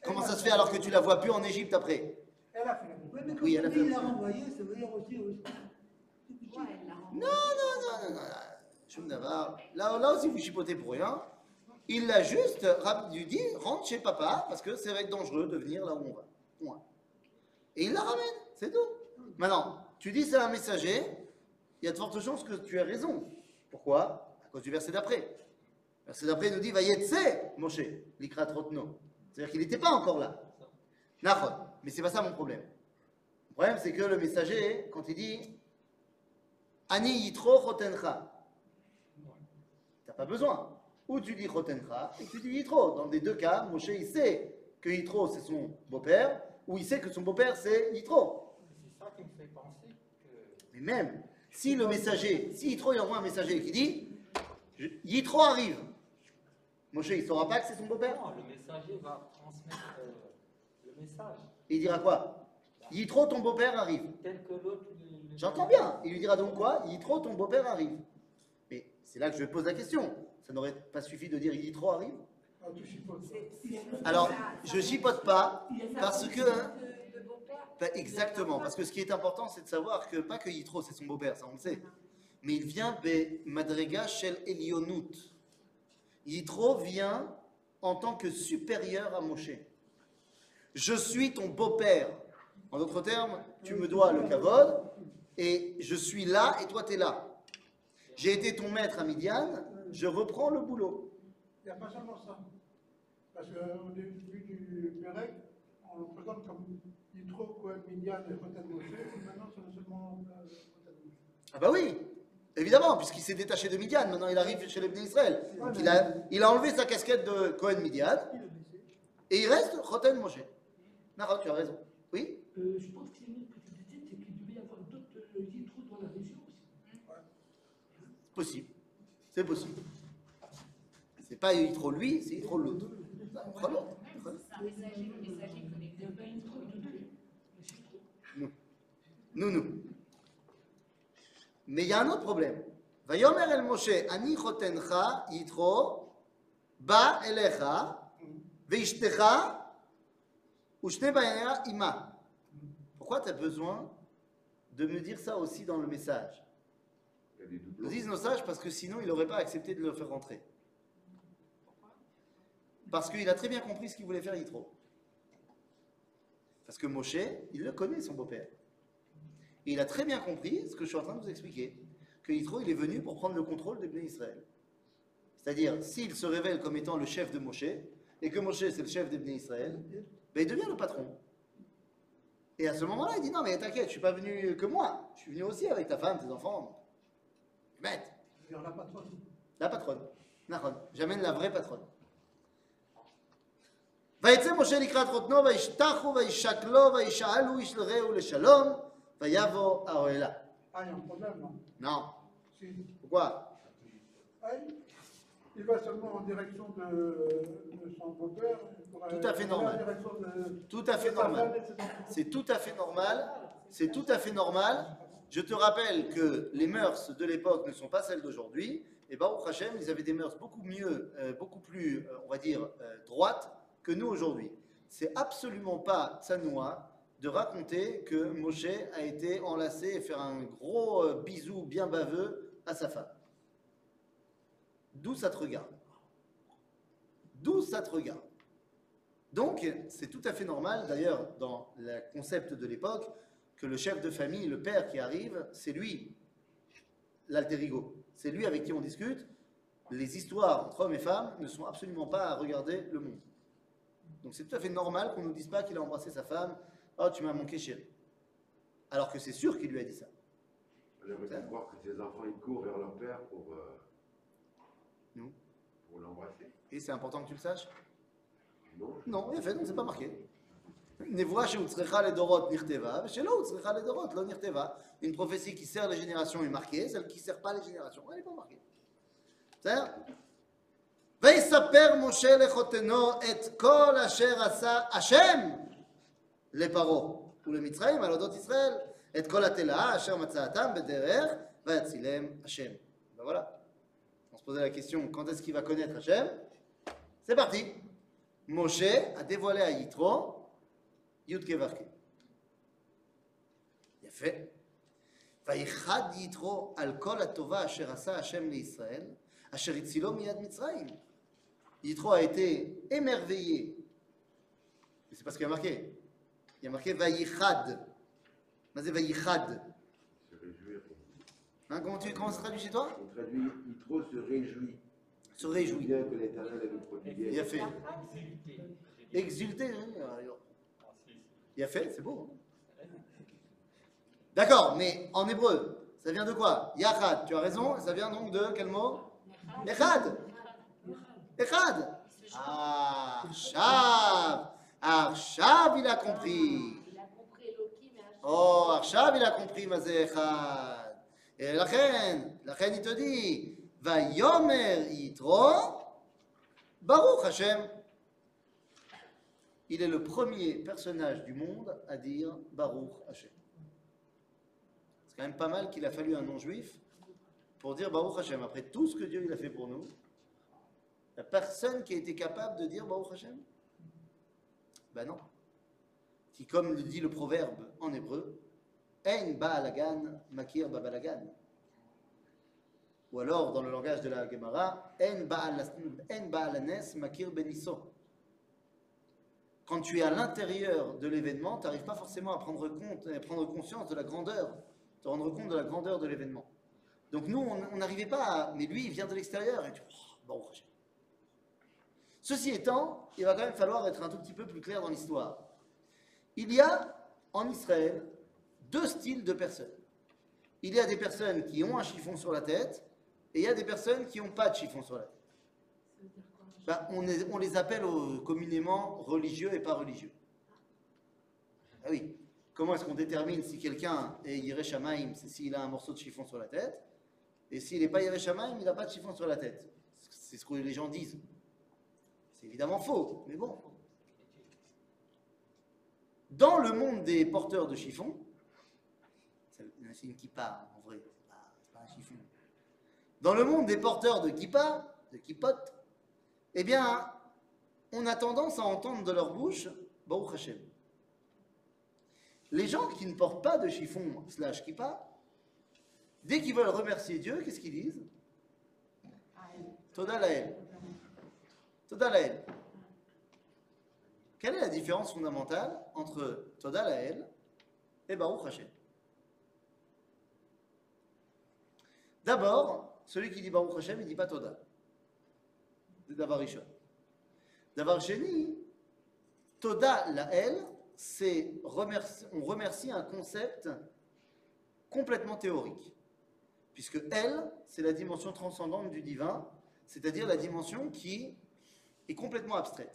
Comment ça se fait alors que tu la vois plus en Égypte après? Elle a fait la mais quand Oui, elle a il fait- l'a renvoyé, ça veut dire aussi. aussi. Ouais, elle l'a Non, non, non, non, non. Là, là aussi, vous chipotez pour rien. Il l'a juste lui dit rentre chez papa parce que ça va être dangereux de venir là où on va. Et il la ramène, c'est tout. Maintenant, tu dis c'est un messager, il y a de fortes chances que tu aies raison. Pourquoi? À cause du verset d'après. Le verset d'après nous dit Vayetse Moshe, l'ikrat rotno. C'est-à-dire qu'il n'était pas encore là. Nachon. Mais c'est pas ça mon problème. Le problème, c'est que le messager, quand il dit Ani yitro chotencha, pas besoin. Ou tu dis chotencha, et tu dis yitro. Dans les deux cas, Moshe, il sait que yitro, c'est son beau-père, ou il sait que son beau-père, c'est yitro. C'est ça qui me fait penser que. Mais même, si le messager, si Yitro il envoie un messager qui dit Yitro arrive, Moshe il saura pas que c'est son beau-père Non, le messager va transmettre euh, le message. Il dira quoi? Yitro, ton beau-père arrive. Tel que l'autre. le- le- J'entends bien. Il lui dira donc quoi? Yitro, ton beau-père arrive. C'est là que je pose la question. Ça n'aurait pas suffi de dire Yitro arrive Ah, tu chipotes. C'est- c'est- Alors, je chipote pas, parce que. de- de beau-père. Bah, exactement, parce que ce qui est important, c'est de savoir que pas que Yitro, c'est son beau-père, ça on le sait, mais il vient be Madrega Shel Elionut. Yitro vient en tant que supérieur à Moshe. Je suis ton beau-père. En d'autres termes, tu me dois le kavod, et je suis là, et toi tu es là. J'ai été ton maître à Midian, je reprends le boulot. Il n'y a pas seulement ça. Parce qu'au début du Pérec, on le présente comme Yitro, Cohen, Midian et Moshe. et Maintenant, c'est seulement euh. Ah bah oui, évidemment, puisqu'il s'est détaché de Midian, maintenant il arrive chez les Israël. Donc il a, il a enlevé sa casquette de Cohen Midian, et il reste Choten Moshe. Nara, tu as raison. Oui? Euh, je pense que c'est une autre que tu disais, c'est qu'il devait y avoir d'autres euh, Yitro dans la région aussi. Possible. C'est possible. C'est pas Yitro lui, c'est l'autre. L'autre. Il pas Yitro de deux. Mais trop. Il y a un autre problème. Vayomer el Moshe, ani chotencha yitro, ba elecha, veishtecha, ushne bayanera ima. Pourquoi tu as besoin de me dire ça aussi dans le message? Il des doublons. disent nos sages parce que sinon il n'aurait pas accepté de le faire rentrer. Parce qu'il a très bien compris ce qu'il voulait faire Yitro. Parce que Moshe, il le connaît, son beau-père. Et il a très bien compris ce que je suis en train de vous expliquer. Que Yitro, il est venu pour prendre le contrôle des Bnei Israël. C'est-à-dire, s'il se révèle comme étant le chef de Moshe, et que Moshe c'est le chef des Bnei Israël, ben, il devient le patron. Et à ce moment-là, il dit Non, mais t'inquiète, je suis pas venu que moi. Je suis venu aussi avec ta femme, tes enfants. Bête. C'est-à-dire la patronne. La patronne. Nahon. J'amène la vraie patronne. ויצא משה לקראת חותנו, וישתחו, וישק לו, וישאלו איש לרעהו לשלום, ויבוא האוהלה. Ah, il y a un problème, non Non. Si. Pourquoi Ah, il- il va seulement en direction de, de son beau-père. il pourrait Tout à fait aller normal. En direction de, Tout à fait de sa femme normal. et de ses enfants. C'est tout à fait normal. C'est tout à fait normal. Je te rappelle que les mœurs de l'époque ne sont pas celles d'aujourd'hui. Et Baruch ils avaient des mœurs beaucoup mieux, euh, beaucoup plus, euh, on va dire, euh, droites que nous aujourd'hui. C'est absolument pas Tsanoua de raconter que Moshe a été enlacé et faire un gros bisou bien baveux à sa femme. D'où ça te regarde? D'où ça te regarde? Donc, c'est tout à fait normal, d'ailleurs, dans le concept de l'époque, que le chef de famille, le père qui arrive, c'est lui, l'alter ego. C'est lui avec qui on discute. Les histoires entre hommes et femmes ne sont absolument pas à regarder le monde. Donc, c'est tout à fait normal qu'on ne nous dise pas qu'il a embrassé sa femme. Oh, tu m'as manqué, chérie. Alors que c'est sûr qu'il lui a dit ça. J'aimerais bien croire que ces enfants ils courent vers leur père pour, euh, pour l'embrasser. Et c'est important que tu le saches? Non Non, il fait, donc c'est pas marqué. Nevoa שהוצרכה לדורות נכתבה, ושלא הוצרכה לדורות לא נכתבה. Une prophétie qui sert les générations est marquée, celle qui ne sert pas les générations, elle n'est pas marquée. בסדר? ויספר משה לחותנו את כל אשר עשה השם לפרעה ולמצרים על אודות ישראל, את כל התלאה אשר מצאתם בדרך, ויצילם השם. Ben voilà. On se posait la question, quand est-ce qu'il va connaître Hachem C'est parti. Moshe a dévoilé à Yitro Yud Kevarke. יפה. ויחד יתרו על כל הטובה אשר עשה השם לישראל, אשר הצילו מיד מצרים. Yitro a été émerveillé. Mais c'est pas ce qu'il y a marqué. Il y a marqué Vayichad. Mais c'est Vayichad. Se réjouir. Hein, comment, tu, comment ça se traduit chez toi On traduit, Yitro se réjouit. Se réjouit. Bien que l'éternel a nous prodigué. Il a fait. Exulté. Exulté. hein, alors. Il a fait, c'est beau. Hein. D'accord, mais en hébreu, ça vient de quoi? Yachad, tu as raison, ça vient donc de quel mot? Echad. Echad. Arshav. Arshav, il a compris. Oh, Arshav, il a compris, Mazé Echad. Et la reine, la reine, il te dit, Va yomer yitro, Baruch Hashem. Il est le premier personnage du monde à dire Baruch Hashem. C'est quand même pas mal qu'il a fallu un non-juif pour dire Baruch Hashem. Après tout ce que Dieu a fait pour nous, il n'y a personne qui a été capable de dire Baruch Hashem. Ben non. Qui, comme le dit le proverbe en hébreu, Ein ba'alagan makir babalagan. Ou alors, dans le langage de la Gemara, En ba'alanes makir beniso. Quand tu es à l'intérieur de l'événement, tu n'arrives pas forcément à prendre, conscience de la grandeur, te rendre compte de la grandeur de l'événement. Donc nous, on n'arrivait pas à... Mais lui, il vient de l'extérieur et. Oh, Hashem. Ceci étant, il va quand même falloir être un tout petit peu plus clair dans l'histoire. Il y a en Israël deux styles de personnes. Il y a des personnes qui ont un chiffon sur la tête et il y a des personnes qui n'ont pas de chiffon sur la tête. Ça veut dire quoi Ben, on, les appelle communément religieux et pas religieux. Ah oui. Comment est-ce qu'on détermine si quelqu'un est Yereshamaim C'est s'il a un morceau de chiffon sur la tête. Et s'il n'est pas Yereshamaim, il n'a pas de chiffon sur la tête? C'est ce que les gens disent. C'est évidemment faux, mais bon. Dans le monde des porteurs de chiffons, C'est c'est une kippa, en vrai, c'est pas, pas un chiffon. Dans le monde des porteurs de kippa, de kippotes, eh bien, on a tendance à entendre de leur bouche Baruch Hashem. Les gens qui ne portent pas de chiffon slash kippa, dès qu'ils veulent remercier Dieu, qu'est-ce qu'ils disent? Toda Lael. Toda. Quelle est la différence fondamentale entre Toda Lael et Baruch Hashem? D'abord, celui qui dit Baruch Hashem, il ne dit pas Toda. Davar Rishon. Davar Sheni, Toda Lael, c'est on remercie un concept complètement théorique. Puisque elle, c'est la dimension transcendante du divin, c'est-à-dire la dimension qui est complètement abstraite.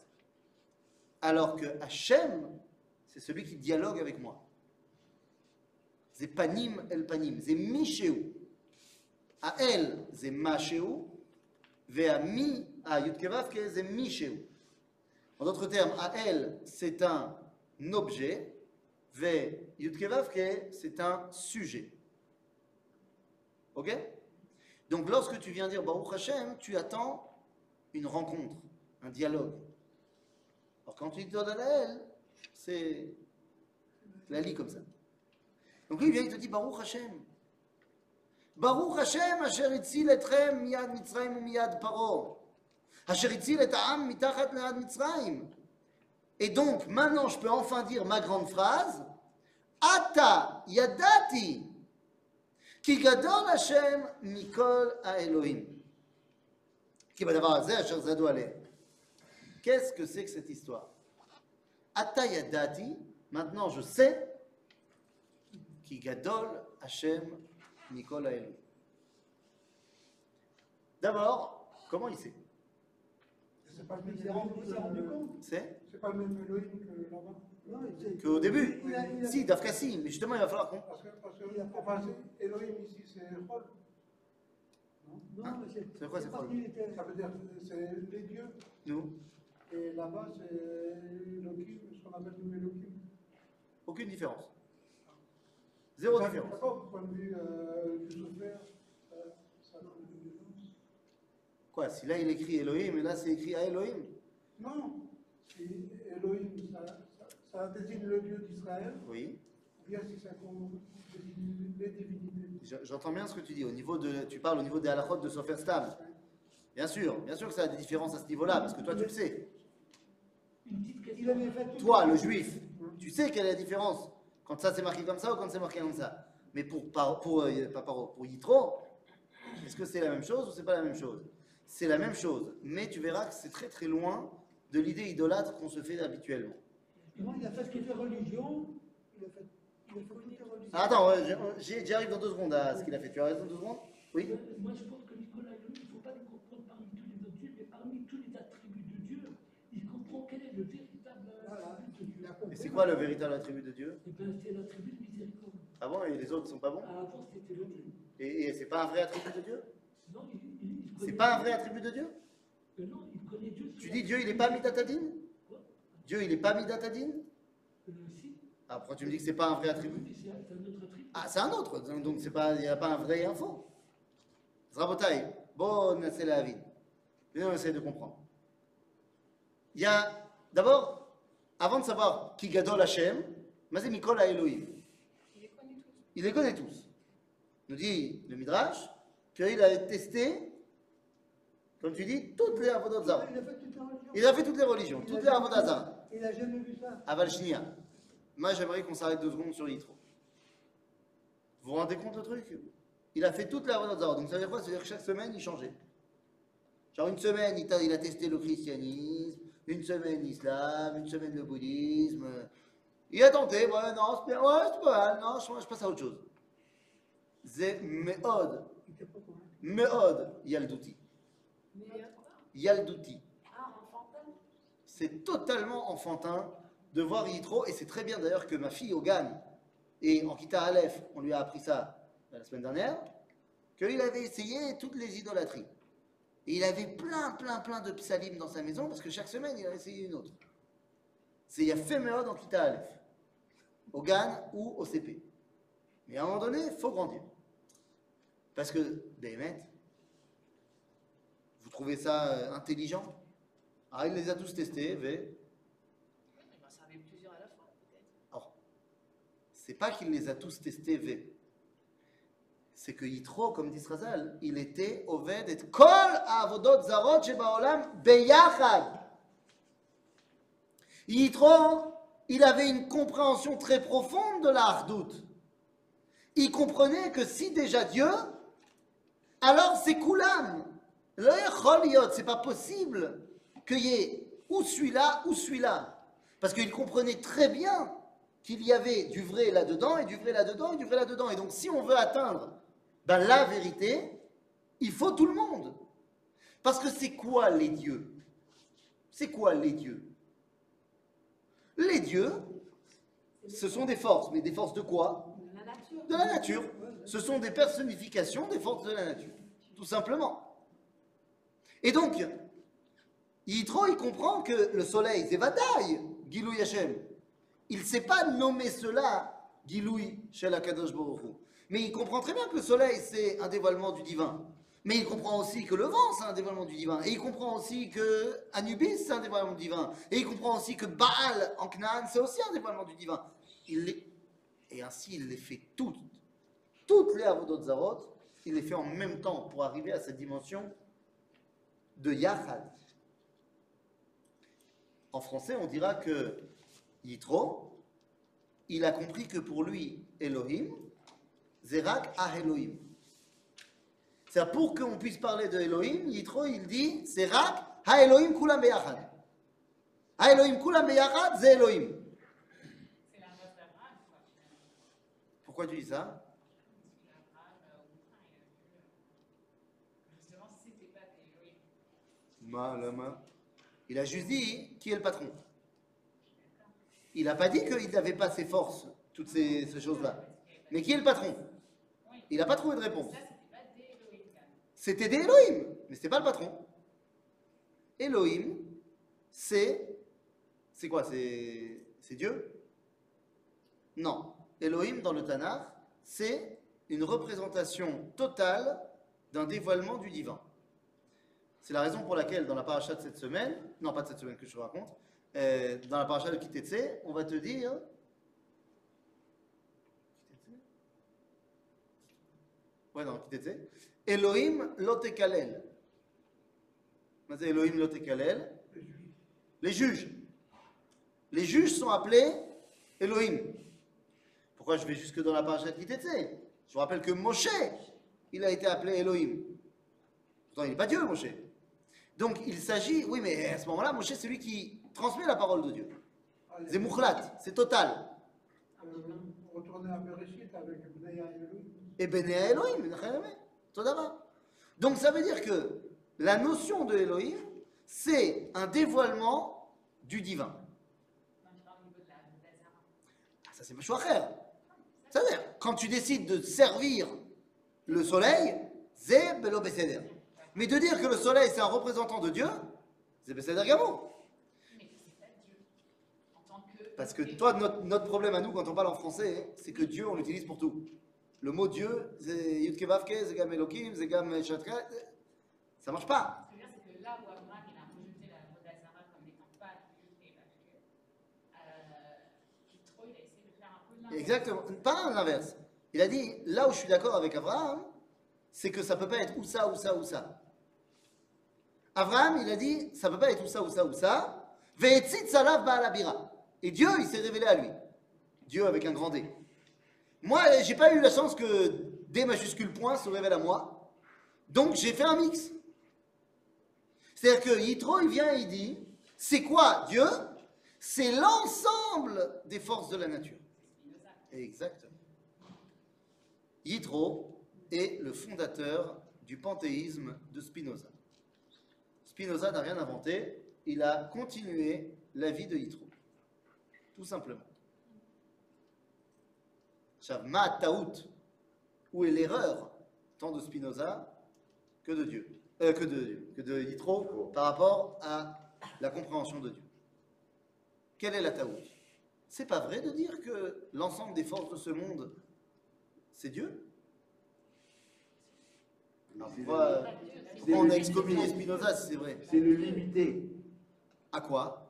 Alors que Hachem, c'est celui qui dialogue avec moi. C'est panim el panim, c'est michéou. À elle, c'est machéou, En d'autres termes, à elle, c'est un objet, ve yudkevavke, c'est un sujet. Ok? Donc lorsque tu viens dire Baruch Hashem, tu attends une rencontre, un dialogue. Alors quand tu dis Lael, c'est la lit comme ça. Donc lui il vient, il te dit Baruch Hashem. Baruch Hashem, asher itzil etchem miyad Mitzrayim umiyad paro. Asher itzil et ha'am mitachat le'ad Mitzrayim. Et donc, maintenant, je peux enfin dire ma grande phrase. Ata yadati כי גדול השם מכל האלוהים. כי בדבר הזה אשר זדו עליהם. Qu'est-ce que c'est que cette histoire Ata yadati, maintenant je sais, qui gadol Hashem Mikol Haelohim. D'abord, comment il sait? C'est pas le même. C'est que- c'est? Pas le même Elohim que là-bas. Non, il s'est- qu'au début, il a- il a- si, Dafka si, mais justement il va falloir qu'on... Parce que, parce que enfin, Elohim ici, c'est Chol. Non, Hein mais c'est quoi, c'est était- Ça veut dire que c'est les dieux. Nous, Et là-bas, c'est Elohim, ce qu'on appelle nous Elohim. aucune différence. Zéro Ça, différence. D'accord, du point de vue euh, du ça, différence. Quoi, si là il écrit Elohim et là c'est écrit à Elohim? Non, si Elohim, ça, ça, ça désigne le Dieu d'Israël, Oui. ou bien si ça désigne les divinités. Je- J'entends bien ce que tu dis. Au niveau de, tu parles au niveau des halachot de Sofer Stam. Bien sûr, bien sûr que ça a des différences à ce niveau-là, parce que toi tu le sais. Une petite question. Toi, le juif, tu sais quelle est la différence quand ça c'est marqué comme ça ou quand c'est marqué comme ça? Mais pour, par- pour, euh, Paro, pour Yitro, est-ce que c'est la même chose ou c'est pas la même chose? C'est la même chose, mais tu verras que c'est très très loin de l'idée idolâtre qu'on se fait habituellement. Non, il a fait toutes les religions. Il a fait, il a fait. Ah, attends, ouais, j'ai- j'y arrive dans deux secondes à ce qu'il a fait. Tu as raison, deux secondes? Oui? Euh, Moi, je pense que Nicolas Elohim, il ne faut pas le comprendre parmi tous les autres dieux, mais parmi tous les attributs de Dieu, il comprend quel est le véritable Voilà, attribut de Dieu. il a compris. Et c'est quoi le véritable attribut de Dieu? Bien, c'est l'attribut de miséricorde. Ah bon, et les autres sont pas bons? Avant, c'était le Dieu. Et, et c'est pas un vrai attribut de Dieu? Non, il, il, il C'est pas un vrai attribut de Dieu? Euh, non, il connaît Dieu. sous Tu dis Dieu il est pas midatadine Quoi? Dieu il est pas midatadine Euh, si. Ah, pourquoi tu me dis que c'est pas un vrai attribut? C'est un autre attribut. Ah, c'est un autre, donc donc c'est pas, il n'y a pas un vrai et un faux. Zrabotai, bon, c'est la vie. On essaie de comprendre. Il y a, d'abord, avant de savoir qui gadol Hashem, Mazé Mikol à Elohim. Il les connaît tous. Nous dit le Midrash qu'il a testé, comme tu dis, toutes les avodot zara. Il a fait toutes les religions. Toutes les religions, Il n'a jamais vu ça. Aval Shnia. Moi, j'aimerais qu'on s'arrête deux secondes sur Yitro. Vous vous rendez compte le truc? Il a fait toute la Avodah Zarah. Donc ça veut dire quoi? Ça veut dire que chaque semaine, il changeait. Genre une semaine, il a testé le christianisme, une semaine l'islam, une semaine le bouddhisme. Il a tenté, ouais, non, c'est pas mal, non, je, passe à autre chose. C'est C'est totalement enfantin de voir Yitro, et c'est très bien d'ailleurs que ma fille Ogan, et en Kita Aleph, on lui a appris ça la semaine dernière, qu'il avait essayé toutes les idolâtries. Et il avait plein, plein, plein de psalim dans sa maison, parce que chaque semaine, il a essayé une autre. C'est il y a fait Meod en Kita Aleph, Ogan ou au CP. Mais à un moment donné, il faut grandir. Parce que, Béhémet, vous trouvez ça euh, intelligent? Ah, il les a tous testés, mais Il m'en servait plusieurs à la fois, peut-être. Alors, c'est pas qu'il les a tous testés V. C'est que Yitro, comme dit Srazal, il était Oved et Kol Avodot Zarot Shebaolam Beyachad. Yitro, il avait une compréhension très profonde de la hardout. Il comprenait que si déjà Dieu, alors c'est Koulam. Le c'est pas possible qu'il y ait ou celui-là ou celui-là. Parce qu'il comprenait très bien qu'il y avait du vrai là-dedans et du vrai là-dedans et du vrai là-dedans. Et donc, si on veut atteindre ben, la vérité, il faut tout le monde. Parce que c'est quoi les dieux? C'est quoi les dieux? Les dieux, ce sont des forces, mais des forces de quoi? La nature. De la nature. Ce sont des personnifications des forces de la nature, tout simplement. Et donc, Yitro, il comprend que le soleil, c'est Vadaï, Gilou Yashem. Il ne sait pas nommer cela Giloui Shel Akadosh. Mais il comprend très bien que le soleil, c'est un dévoilement du divin. Mais il comprend aussi que le vent, c'est un dévoilement du divin. Et il comprend aussi que Anubis, c'est un dévoilement du divin. Et il comprend aussi que Baal, en Canaan, c'est aussi un dévoilement du divin. Il Et ainsi, il les fait toutes. Toutes les Avodot il les fait en même temps pour arriver à cette dimension de Yachad. En français, on dira que Yitro, il a compris que pour lui, Elohim, Zerak a Elohim. C'est pour qu'on puisse parler de Elohim, Yitro, il dit Zerak ha Elohim kulam beyachad. Ha Elohim kulam beyachad, c'est Elohim. Pourquoi tu dis ça? Il a juste dit qui est le patron? Il n'a pas dit qu'il n'avait pas ses forces, toutes ces, ces choses-là. Mais qui est le patron? Il n'a pas trouvé de réponse. C'était des Elohim, mais c'était pas le patron. Elohim, c'est. C'est quoi? C'est Dieu? Non. Elohim, dans le Tanakh, c'est une représentation totale d'un dévoilement du divin. C'est la raison pour laquelle, dans la paracha de cette semaine, non pas de cette semaine que je te raconte, euh, dans la paracha de Kitetse, on va te dire. Ouais, dans Kitetse. Elohim lotekalel. C'est Elohim lotekalel. Les juges. Les juges sont appelés Elohim. Pourquoi je vais jusque dans la paracha de Kitetse Je vous rappelle que Moshe, il a été appelé Elohim. Pourtant, il n'est pas Dieu, Moshe. Donc, il s'agit, oui, mais à ce moment-là, Moshe, c'est lui qui transmet la parole de Dieu. C'est Mukhlat, c'est total. retourner à Bereshit avec Elohim. Et Bene Elohim, Nachayame, Todava. Donc ça veut dire que la notion de Elohim, c'est un dévoilement du divin. Ah, Ça, c'est pas choix faire. Ça veut dire, quand tu décides de servir le soleil, c'est Belo. Mais de dire que le soleil, c'est un représentant de Dieu, c'est tant que. Parce que toi, notre, notre problème à nous, quand on parle en français, c'est que Dieu, on l'utilise pour tout. Le mot Dieu. Ça marche pas. Ce que je veux dire, c'est que là où Abraham il a rejeté la Vodazara comme n'étant pas Dieu, et parce que Yitro, il a essayé de faire un peu l'inverse. Exactement. Pas l'inverse. Il a dit, là où je suis d'accord avec Abraham, c'est que ça peut pas être ou ça, ou ça, ou ça. Abraham, il a dit, ça peut pas être ou ça, ou ça, ou ça. Et Dieu, il s'est révélé à lui. Dieu avec un grand D. Moi, j'ai pas eu la chance que D majuscule point se révèle à moi. Donc, j'ai fait un mix. C'est-à-dire que Yitro, il vient et il dit, c'est quoi Dieu? C'est l'ensemble des forces de la nature. Exactement. Yitro est le fondateur du panthéisme de Spinoza. Spinoza n'a rien inventé, il a continué la vie de Yitro. Tout simplement. Ma taout, où est l'erreur tant de Spinoza que de Dieu, euh, que de, que de Yitro par rapport à la compréhension de Dieu. Quelle est la taout? C'est pas vrai de dire que l'ensemble des forces de ce monde c'est Dieu? Alors, C'est pourquoi, le- pourquoi on a excommunié Spinoza si c'est vrai C'est le limiter À quoi?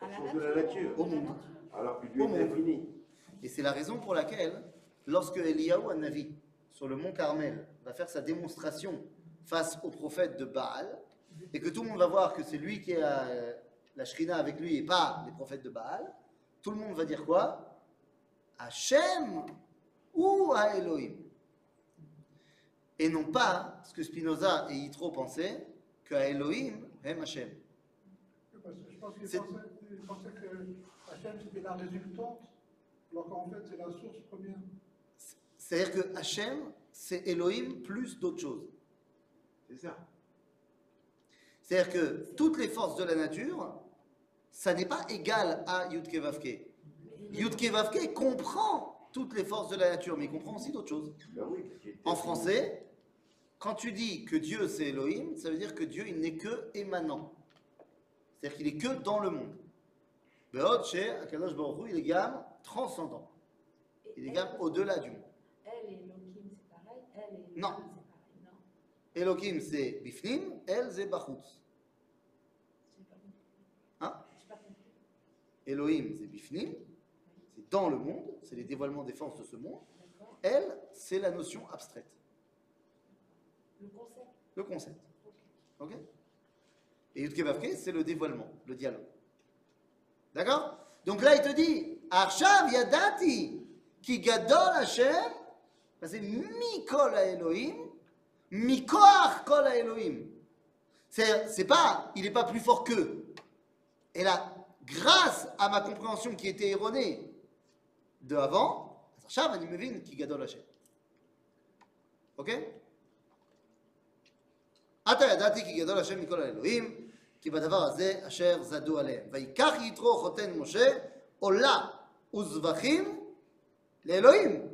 De la nature. Au monde. Alors que Dieu Au est monde. infini. Et c'est la raison pour laquelle, lorsque Eliyahu Navi sur le mont Carmel, va faire sa démonstration face au prophète de Baal, et que tout le monde va voir que c'est lui qui a euh, la Shrina avec lui et pas les prophètes de Baal, tout le monde va dire quoi? Hachem ou à Elohim? Et non pas ce que Spinoza et Yitro pensaient, qu'à Elohim, hem Hachem. Je pense qu'il C'est- pensait, il pensait que Hachem c'était la résultante, alors qu'en fait c'est la source première. C'est-à-dire que Hachem, c'est Elohim plus d'autres choses. C'est ça. C'est-à-dire que toutes les forces de la nature, ça n'est pas égal à Yudke Vavke. Yudke Vavke comprend toutes les forces de la nature, mais il comprend aussi d'autres choses. Ben En français, quand tu dis que Dieu c'est Elohim, ça veut dire que Dieu il n'est que émanant. C'est-à-dire qu'il est que dans le monde. Be'od Akadosh Baruch il est gamme transcendant. Il est gamme au-delà du monde. Elle et Elohim, c'est pareil. Elle et Non. Elohim, c'est pareil. Non. Elohim c'est Bifnim, El c'est Bachutz. Hein? Elohim c'est Bifnim, c'est dans le monde, c'est les dévoilements des forces de ce monde. Elle, c'est la notion abstraite, Le concept. le concept. Ok. Ok? Et Yudke c'est le dévoilement, le dialogue. D'accord? Donc là, il te dit Arshav Yadati Ki Gadol Hashem, ben, c'est Mikol à Elohim, Mikoach Kol à Elohim. C'est c'est pas, il n'est pas plus fort qu'eux. Et là, grâce à ma compréhension qui était erronée de avant, Arshav אני מבין כי גדול השם. אוקיי? עתה ידעתי כי גדול השם מכל האלוהים, כי בדבר הזה אשר זדו עליהם. ויקח יתרו חותן משה עולה וזבחים לאלוהים.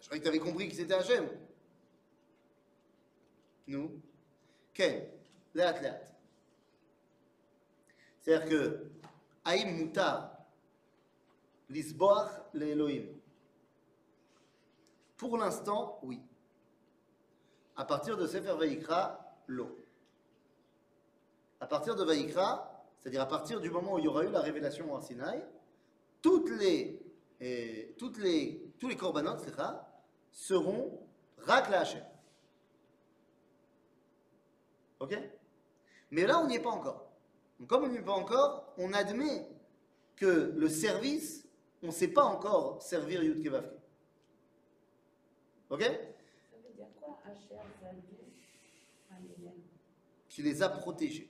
Je croyais que tu avais compris que c'était Hachem. Nous כן, לאט לאט. C'est-à-dire que, האם מותר לסבוח לאלוהים Pour l'instant, oui. À partir de Sefer Vayikra, l'eau. À partir de Vayikra, c'est-à-dire à partir du moment où il y aura eu la révélation en Sinaï, toutes les, toutes les, tous les korbanot seront rak la Hashem. Ok? Mais là, on n'y est pas encore. Donc, comme on n'y est pas encore, on admet que le service, on ne sait pas encore servir Yud Kevavke. Ok? Ça veut dire quoi Hachem, Zadou, Aléem Qui les a protégés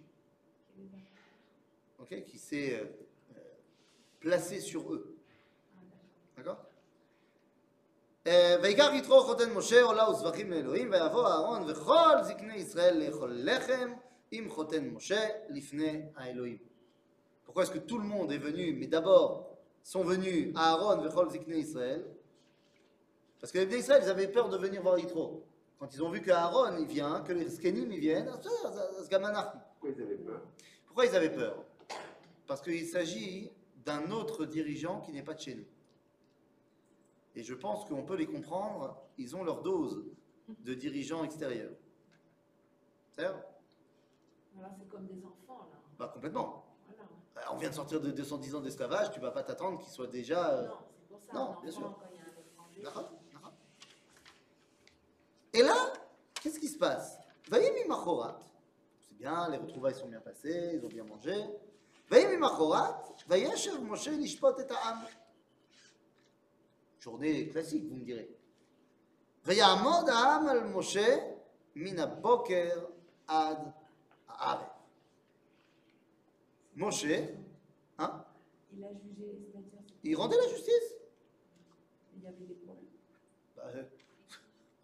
Qui les a- Ok Qui s'est euh, euh, placé sur eux. Ah, d'accord. d'accord אה, ויקח יתרו חותן משה עולה וזבחים לאלוהים ויבוא אהרון וכל זקני ישראל לאכול לחם עם חותן משה לפני האלוהים. Pourquoi est-ce que tout le monde est venu, mais d'abord sont venus Aaron vechol ziknei Israël Parce que les Bnei Israël, ils avaient peur de venir voir Yitro. Quand ils ont vu qu'Aaron il vient, que les Skenim ils viennent, pourquoi ils avaient peur? Pourquoi ils avaient peur? Parce qu'il s'agit d'un autre dirigeant qui n'est pas de chez nous. Et je pense qu'on peut les comprendre, ils ont leur dose de dirigeants extérieurs. C'est Alors c'est comme des enfants, là. Bah complètement. Voilà. Euh, On vient de sortir de 210 ans d'esclavage, tu vas pas t'attendre qu'ils soient déjà... euh, Non, c'est pour ça. non, un enfant, bien sûr. Quand il y a un étranger. D'accord, d'accord. Et là, qu'est-ce qui se passe? Vaïmi Machorat, bien, les retrouvailles sont bien passées, ils ont bien mangé. Journée classique, vous me direz. Moshe, hein, Il a jugé, il rendait la justice. il y avait des problèmes. Bah, euh,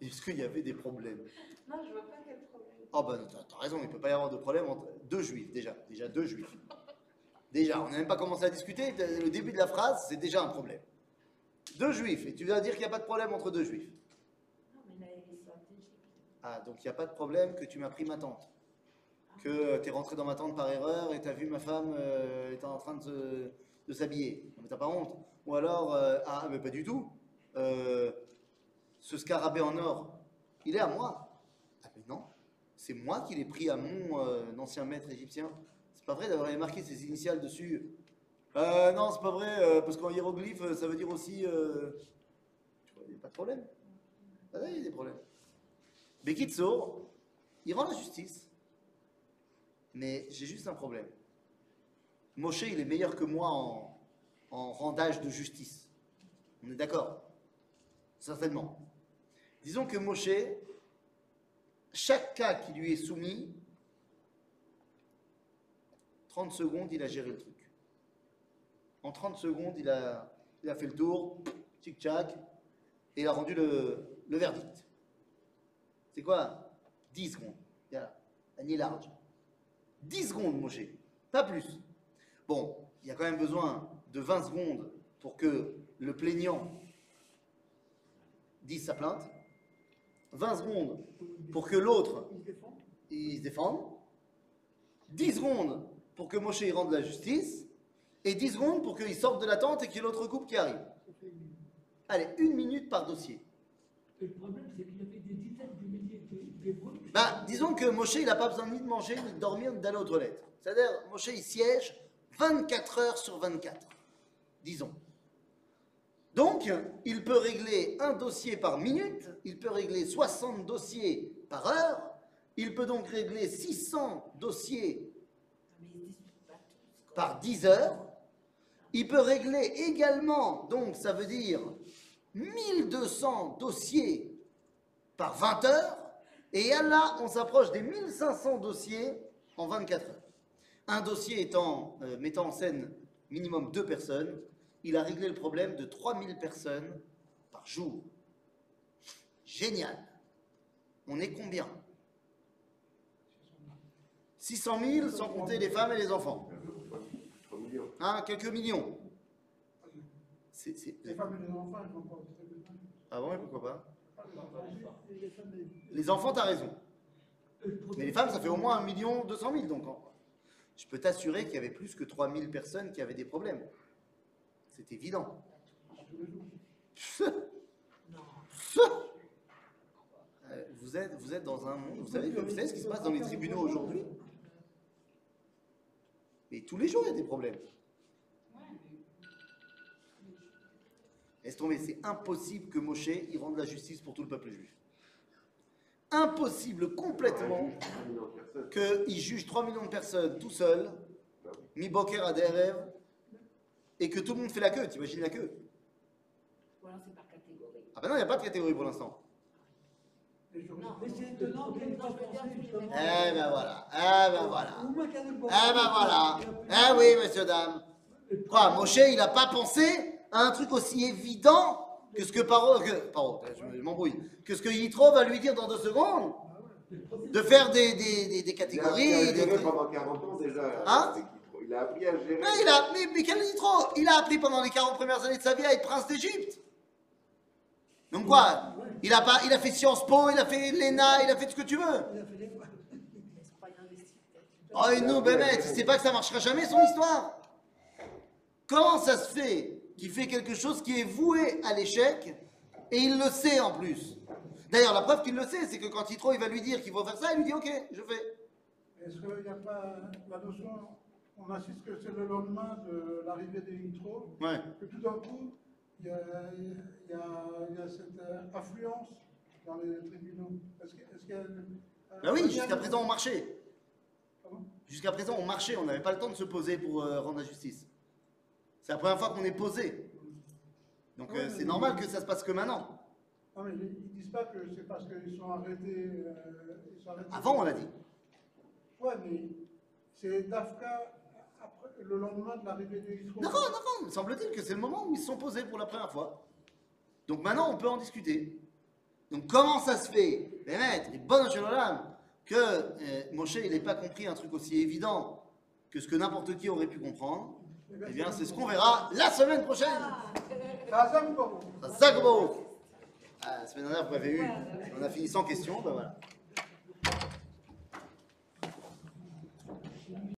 Est-ce qu'il y avait des problèmes? Non, je vois pas quel problème. Oh bah t'as raison, il ne peut pas y avoir de problème entre deux juifs déjà, déjà deux juifs. Déjà, on n'a même pas commencé à discuter, le début de la phrase c'est déjà un problème. Deux juifs, et tu vas dire qu'il n'y a pas de problème entre deux juifs. Ah, donc il n'y a pas de problème que tu m'as pris ma tante. Que tu es rentré dans ma tente par erreur et tu as vu ma femme euh, était en train de s'habiller. Non, Mais t'as pas honte. Ou alors, euh, ah, mais pas du tout. Euh, ce scarabée en or, il est à moi. C'est moi qui l'ai pris à mon euh, ancien maître égyptien. C'est pas vrai d'avoir marqué ses initiales dessus. Euh, non, c'est pas vrai, euh, parce qu'en hiéroglyphe, ça veut dire aussi. Tu il n'y a pas de problème. Ah, il y a des problèmes. Bekitsour, il rend la justice. Mais j'ai juste un problème. Moshe, il est meilleur que moi en, en rendage de justice. On est d'accord Certainement. Disons que Moshe, chaque cas qui lui est soumis, 30 secondes, il a géré le truc. En 30 secondes, il a, fait le tour, tic-tac, et il a rendu le, verdict. C'est quoi? 10 secondes. Panier large. 10 secondes, Moshe, pas plus. Bon, il y a quand même besoin de 20 secondes pour que le plaignant dise sa plainte. 20 secondes pour que l'autre Il se défende. 10 secondes pour que Moshe y rende la justice. Et 10 secondes pour qu'il sorte de la tente et qu'il y ait l'autre couple qui arrive. Allez, une minute par dossier. Le problème, c'est qu'il y avait des dizaines de milliers de- d'hébreux. qui Bah, disons que Moshe, il n'a pas besoin ni de manger, ni de dormir, ni d'aller aux toilettes. C'est-à-dire, Moshe, il siège 24 heures sur 24. Disons. Donc, il peut régler un dossier par minute, il peut régler 60 dossiers par heure, il peut donc régler 600 dossiers par 10 heures. Il peut régler également, donc ça veut dire 1200 dossiers par 20 heures. Et là, on s'approche des 1500 dossiers en 24 heures. Un dossier étant, euh, mettant en scène minimum deux personnes, il a réglé le problème de 3000 personnes par jour. Génial. On est combien? 600 000 sans compter les femmes et les enfants. 3 millions. Hein, quelques millions. C'est, c'est- Les femmes et les enfants. Ah bon, et pourquoi pas? Les enfants, t'as raison. Mais les femmes, ça fait au moins 1 million 200 000. Donc, en- je peux t'assurer qu'il y avait plus que 3000 personnes qui avaient des problèmes. C'est évident. Vous êtes, vous êtes dans un monde. Vous savez, vous savez ce qui se passe dans les tribunaux aujourd'hui? Mais tous les jours, il y a des problèmes. Laisse tomber, c'est impossible que Moshe y rende la justice pour tout le peuple juif. Impossible complètement qu'il juge 3 millions de personnes tout seul, mi boker à des rêves, et que tout le monde fait la queue. T'imagines la queue alors c'est par catégorie. Ah ben non, il n'y a pas de catégorie pour l'instant. Mais c'est étonnant qu'elle n'ait pas pensé tous les justement. Eh ben voilà, eh ben voilà. Eh ben voilà. Eh oui, monsieur, dame. Quoi, Moshe, il n'a pas pensé à un truc aussi évident que ce que Paro, que, Paro, je m'embrouille, que ce que Yitro va lui dire dans deux secondes, de faire des, des, des, des Il a catégories. à des pendant 40 ans déjà. Hein Il a appris à gérer. Mais, il a, mais, mais quel Yitro Il a appris pendant les 40 premières années de sa vie à être prince d'Égypte. Donc quoi? Il a, pas, il a fait Sciences Po, il a fait l'ENA, il a fait ce que tu veux. Il a fait. Oh, et nous, Bémet, tu sais pas que ça marchera jamais son histoire? Comment ça se fait qu'il fait quelque chose qui est voué à l'échec et il le sait en plus? D'ailleurs, la preuve qu'il le sait, c'est que quand Yitro il va lui dire qu'il faut faire ça, il lui dit ok, je fais. Est-ce qu'il n'y a pas la notion, on insiste que c'est le lendemain de l'arrivée des Nitro, Ouais. que tout d'un coup, il y a, y y cette euh, affluence dans les tribunaux Est-ce est-ce qu'il y a Bah oui, jusqu'à présent on marchait. Pardon? Jusqu'à présent on marchait, on n'avait pas le temps de se poser pour euh, rendre la justice. C'est la première fois qu'on est posé. Donc euh, c'est normal que ça se passe que maintenant. Non, mais ils disent pas que c'est parce qu'ils sont euh, sont arrêtés. Avant on l'a dit. Ouais, mais c'est Dafka le lendemain de l'arrivée des Nitro. D'accord, d'accord, semble-t-il que c'est le moment où ils se sont posés pour la première fois. Donc maintenant, on peut en discuter. Donc comment ça se fait, les maîtres, les bonnes que euh, Moshe, n'ait pas compris un truc aussi évident que ce que n'importe qui aurait pu comprendre Eh bien, c'est ce qu'on verra la semaine prochaine. Ah, La semaine dernière, vous m'avez eu. On a fini sans question, ben voilà.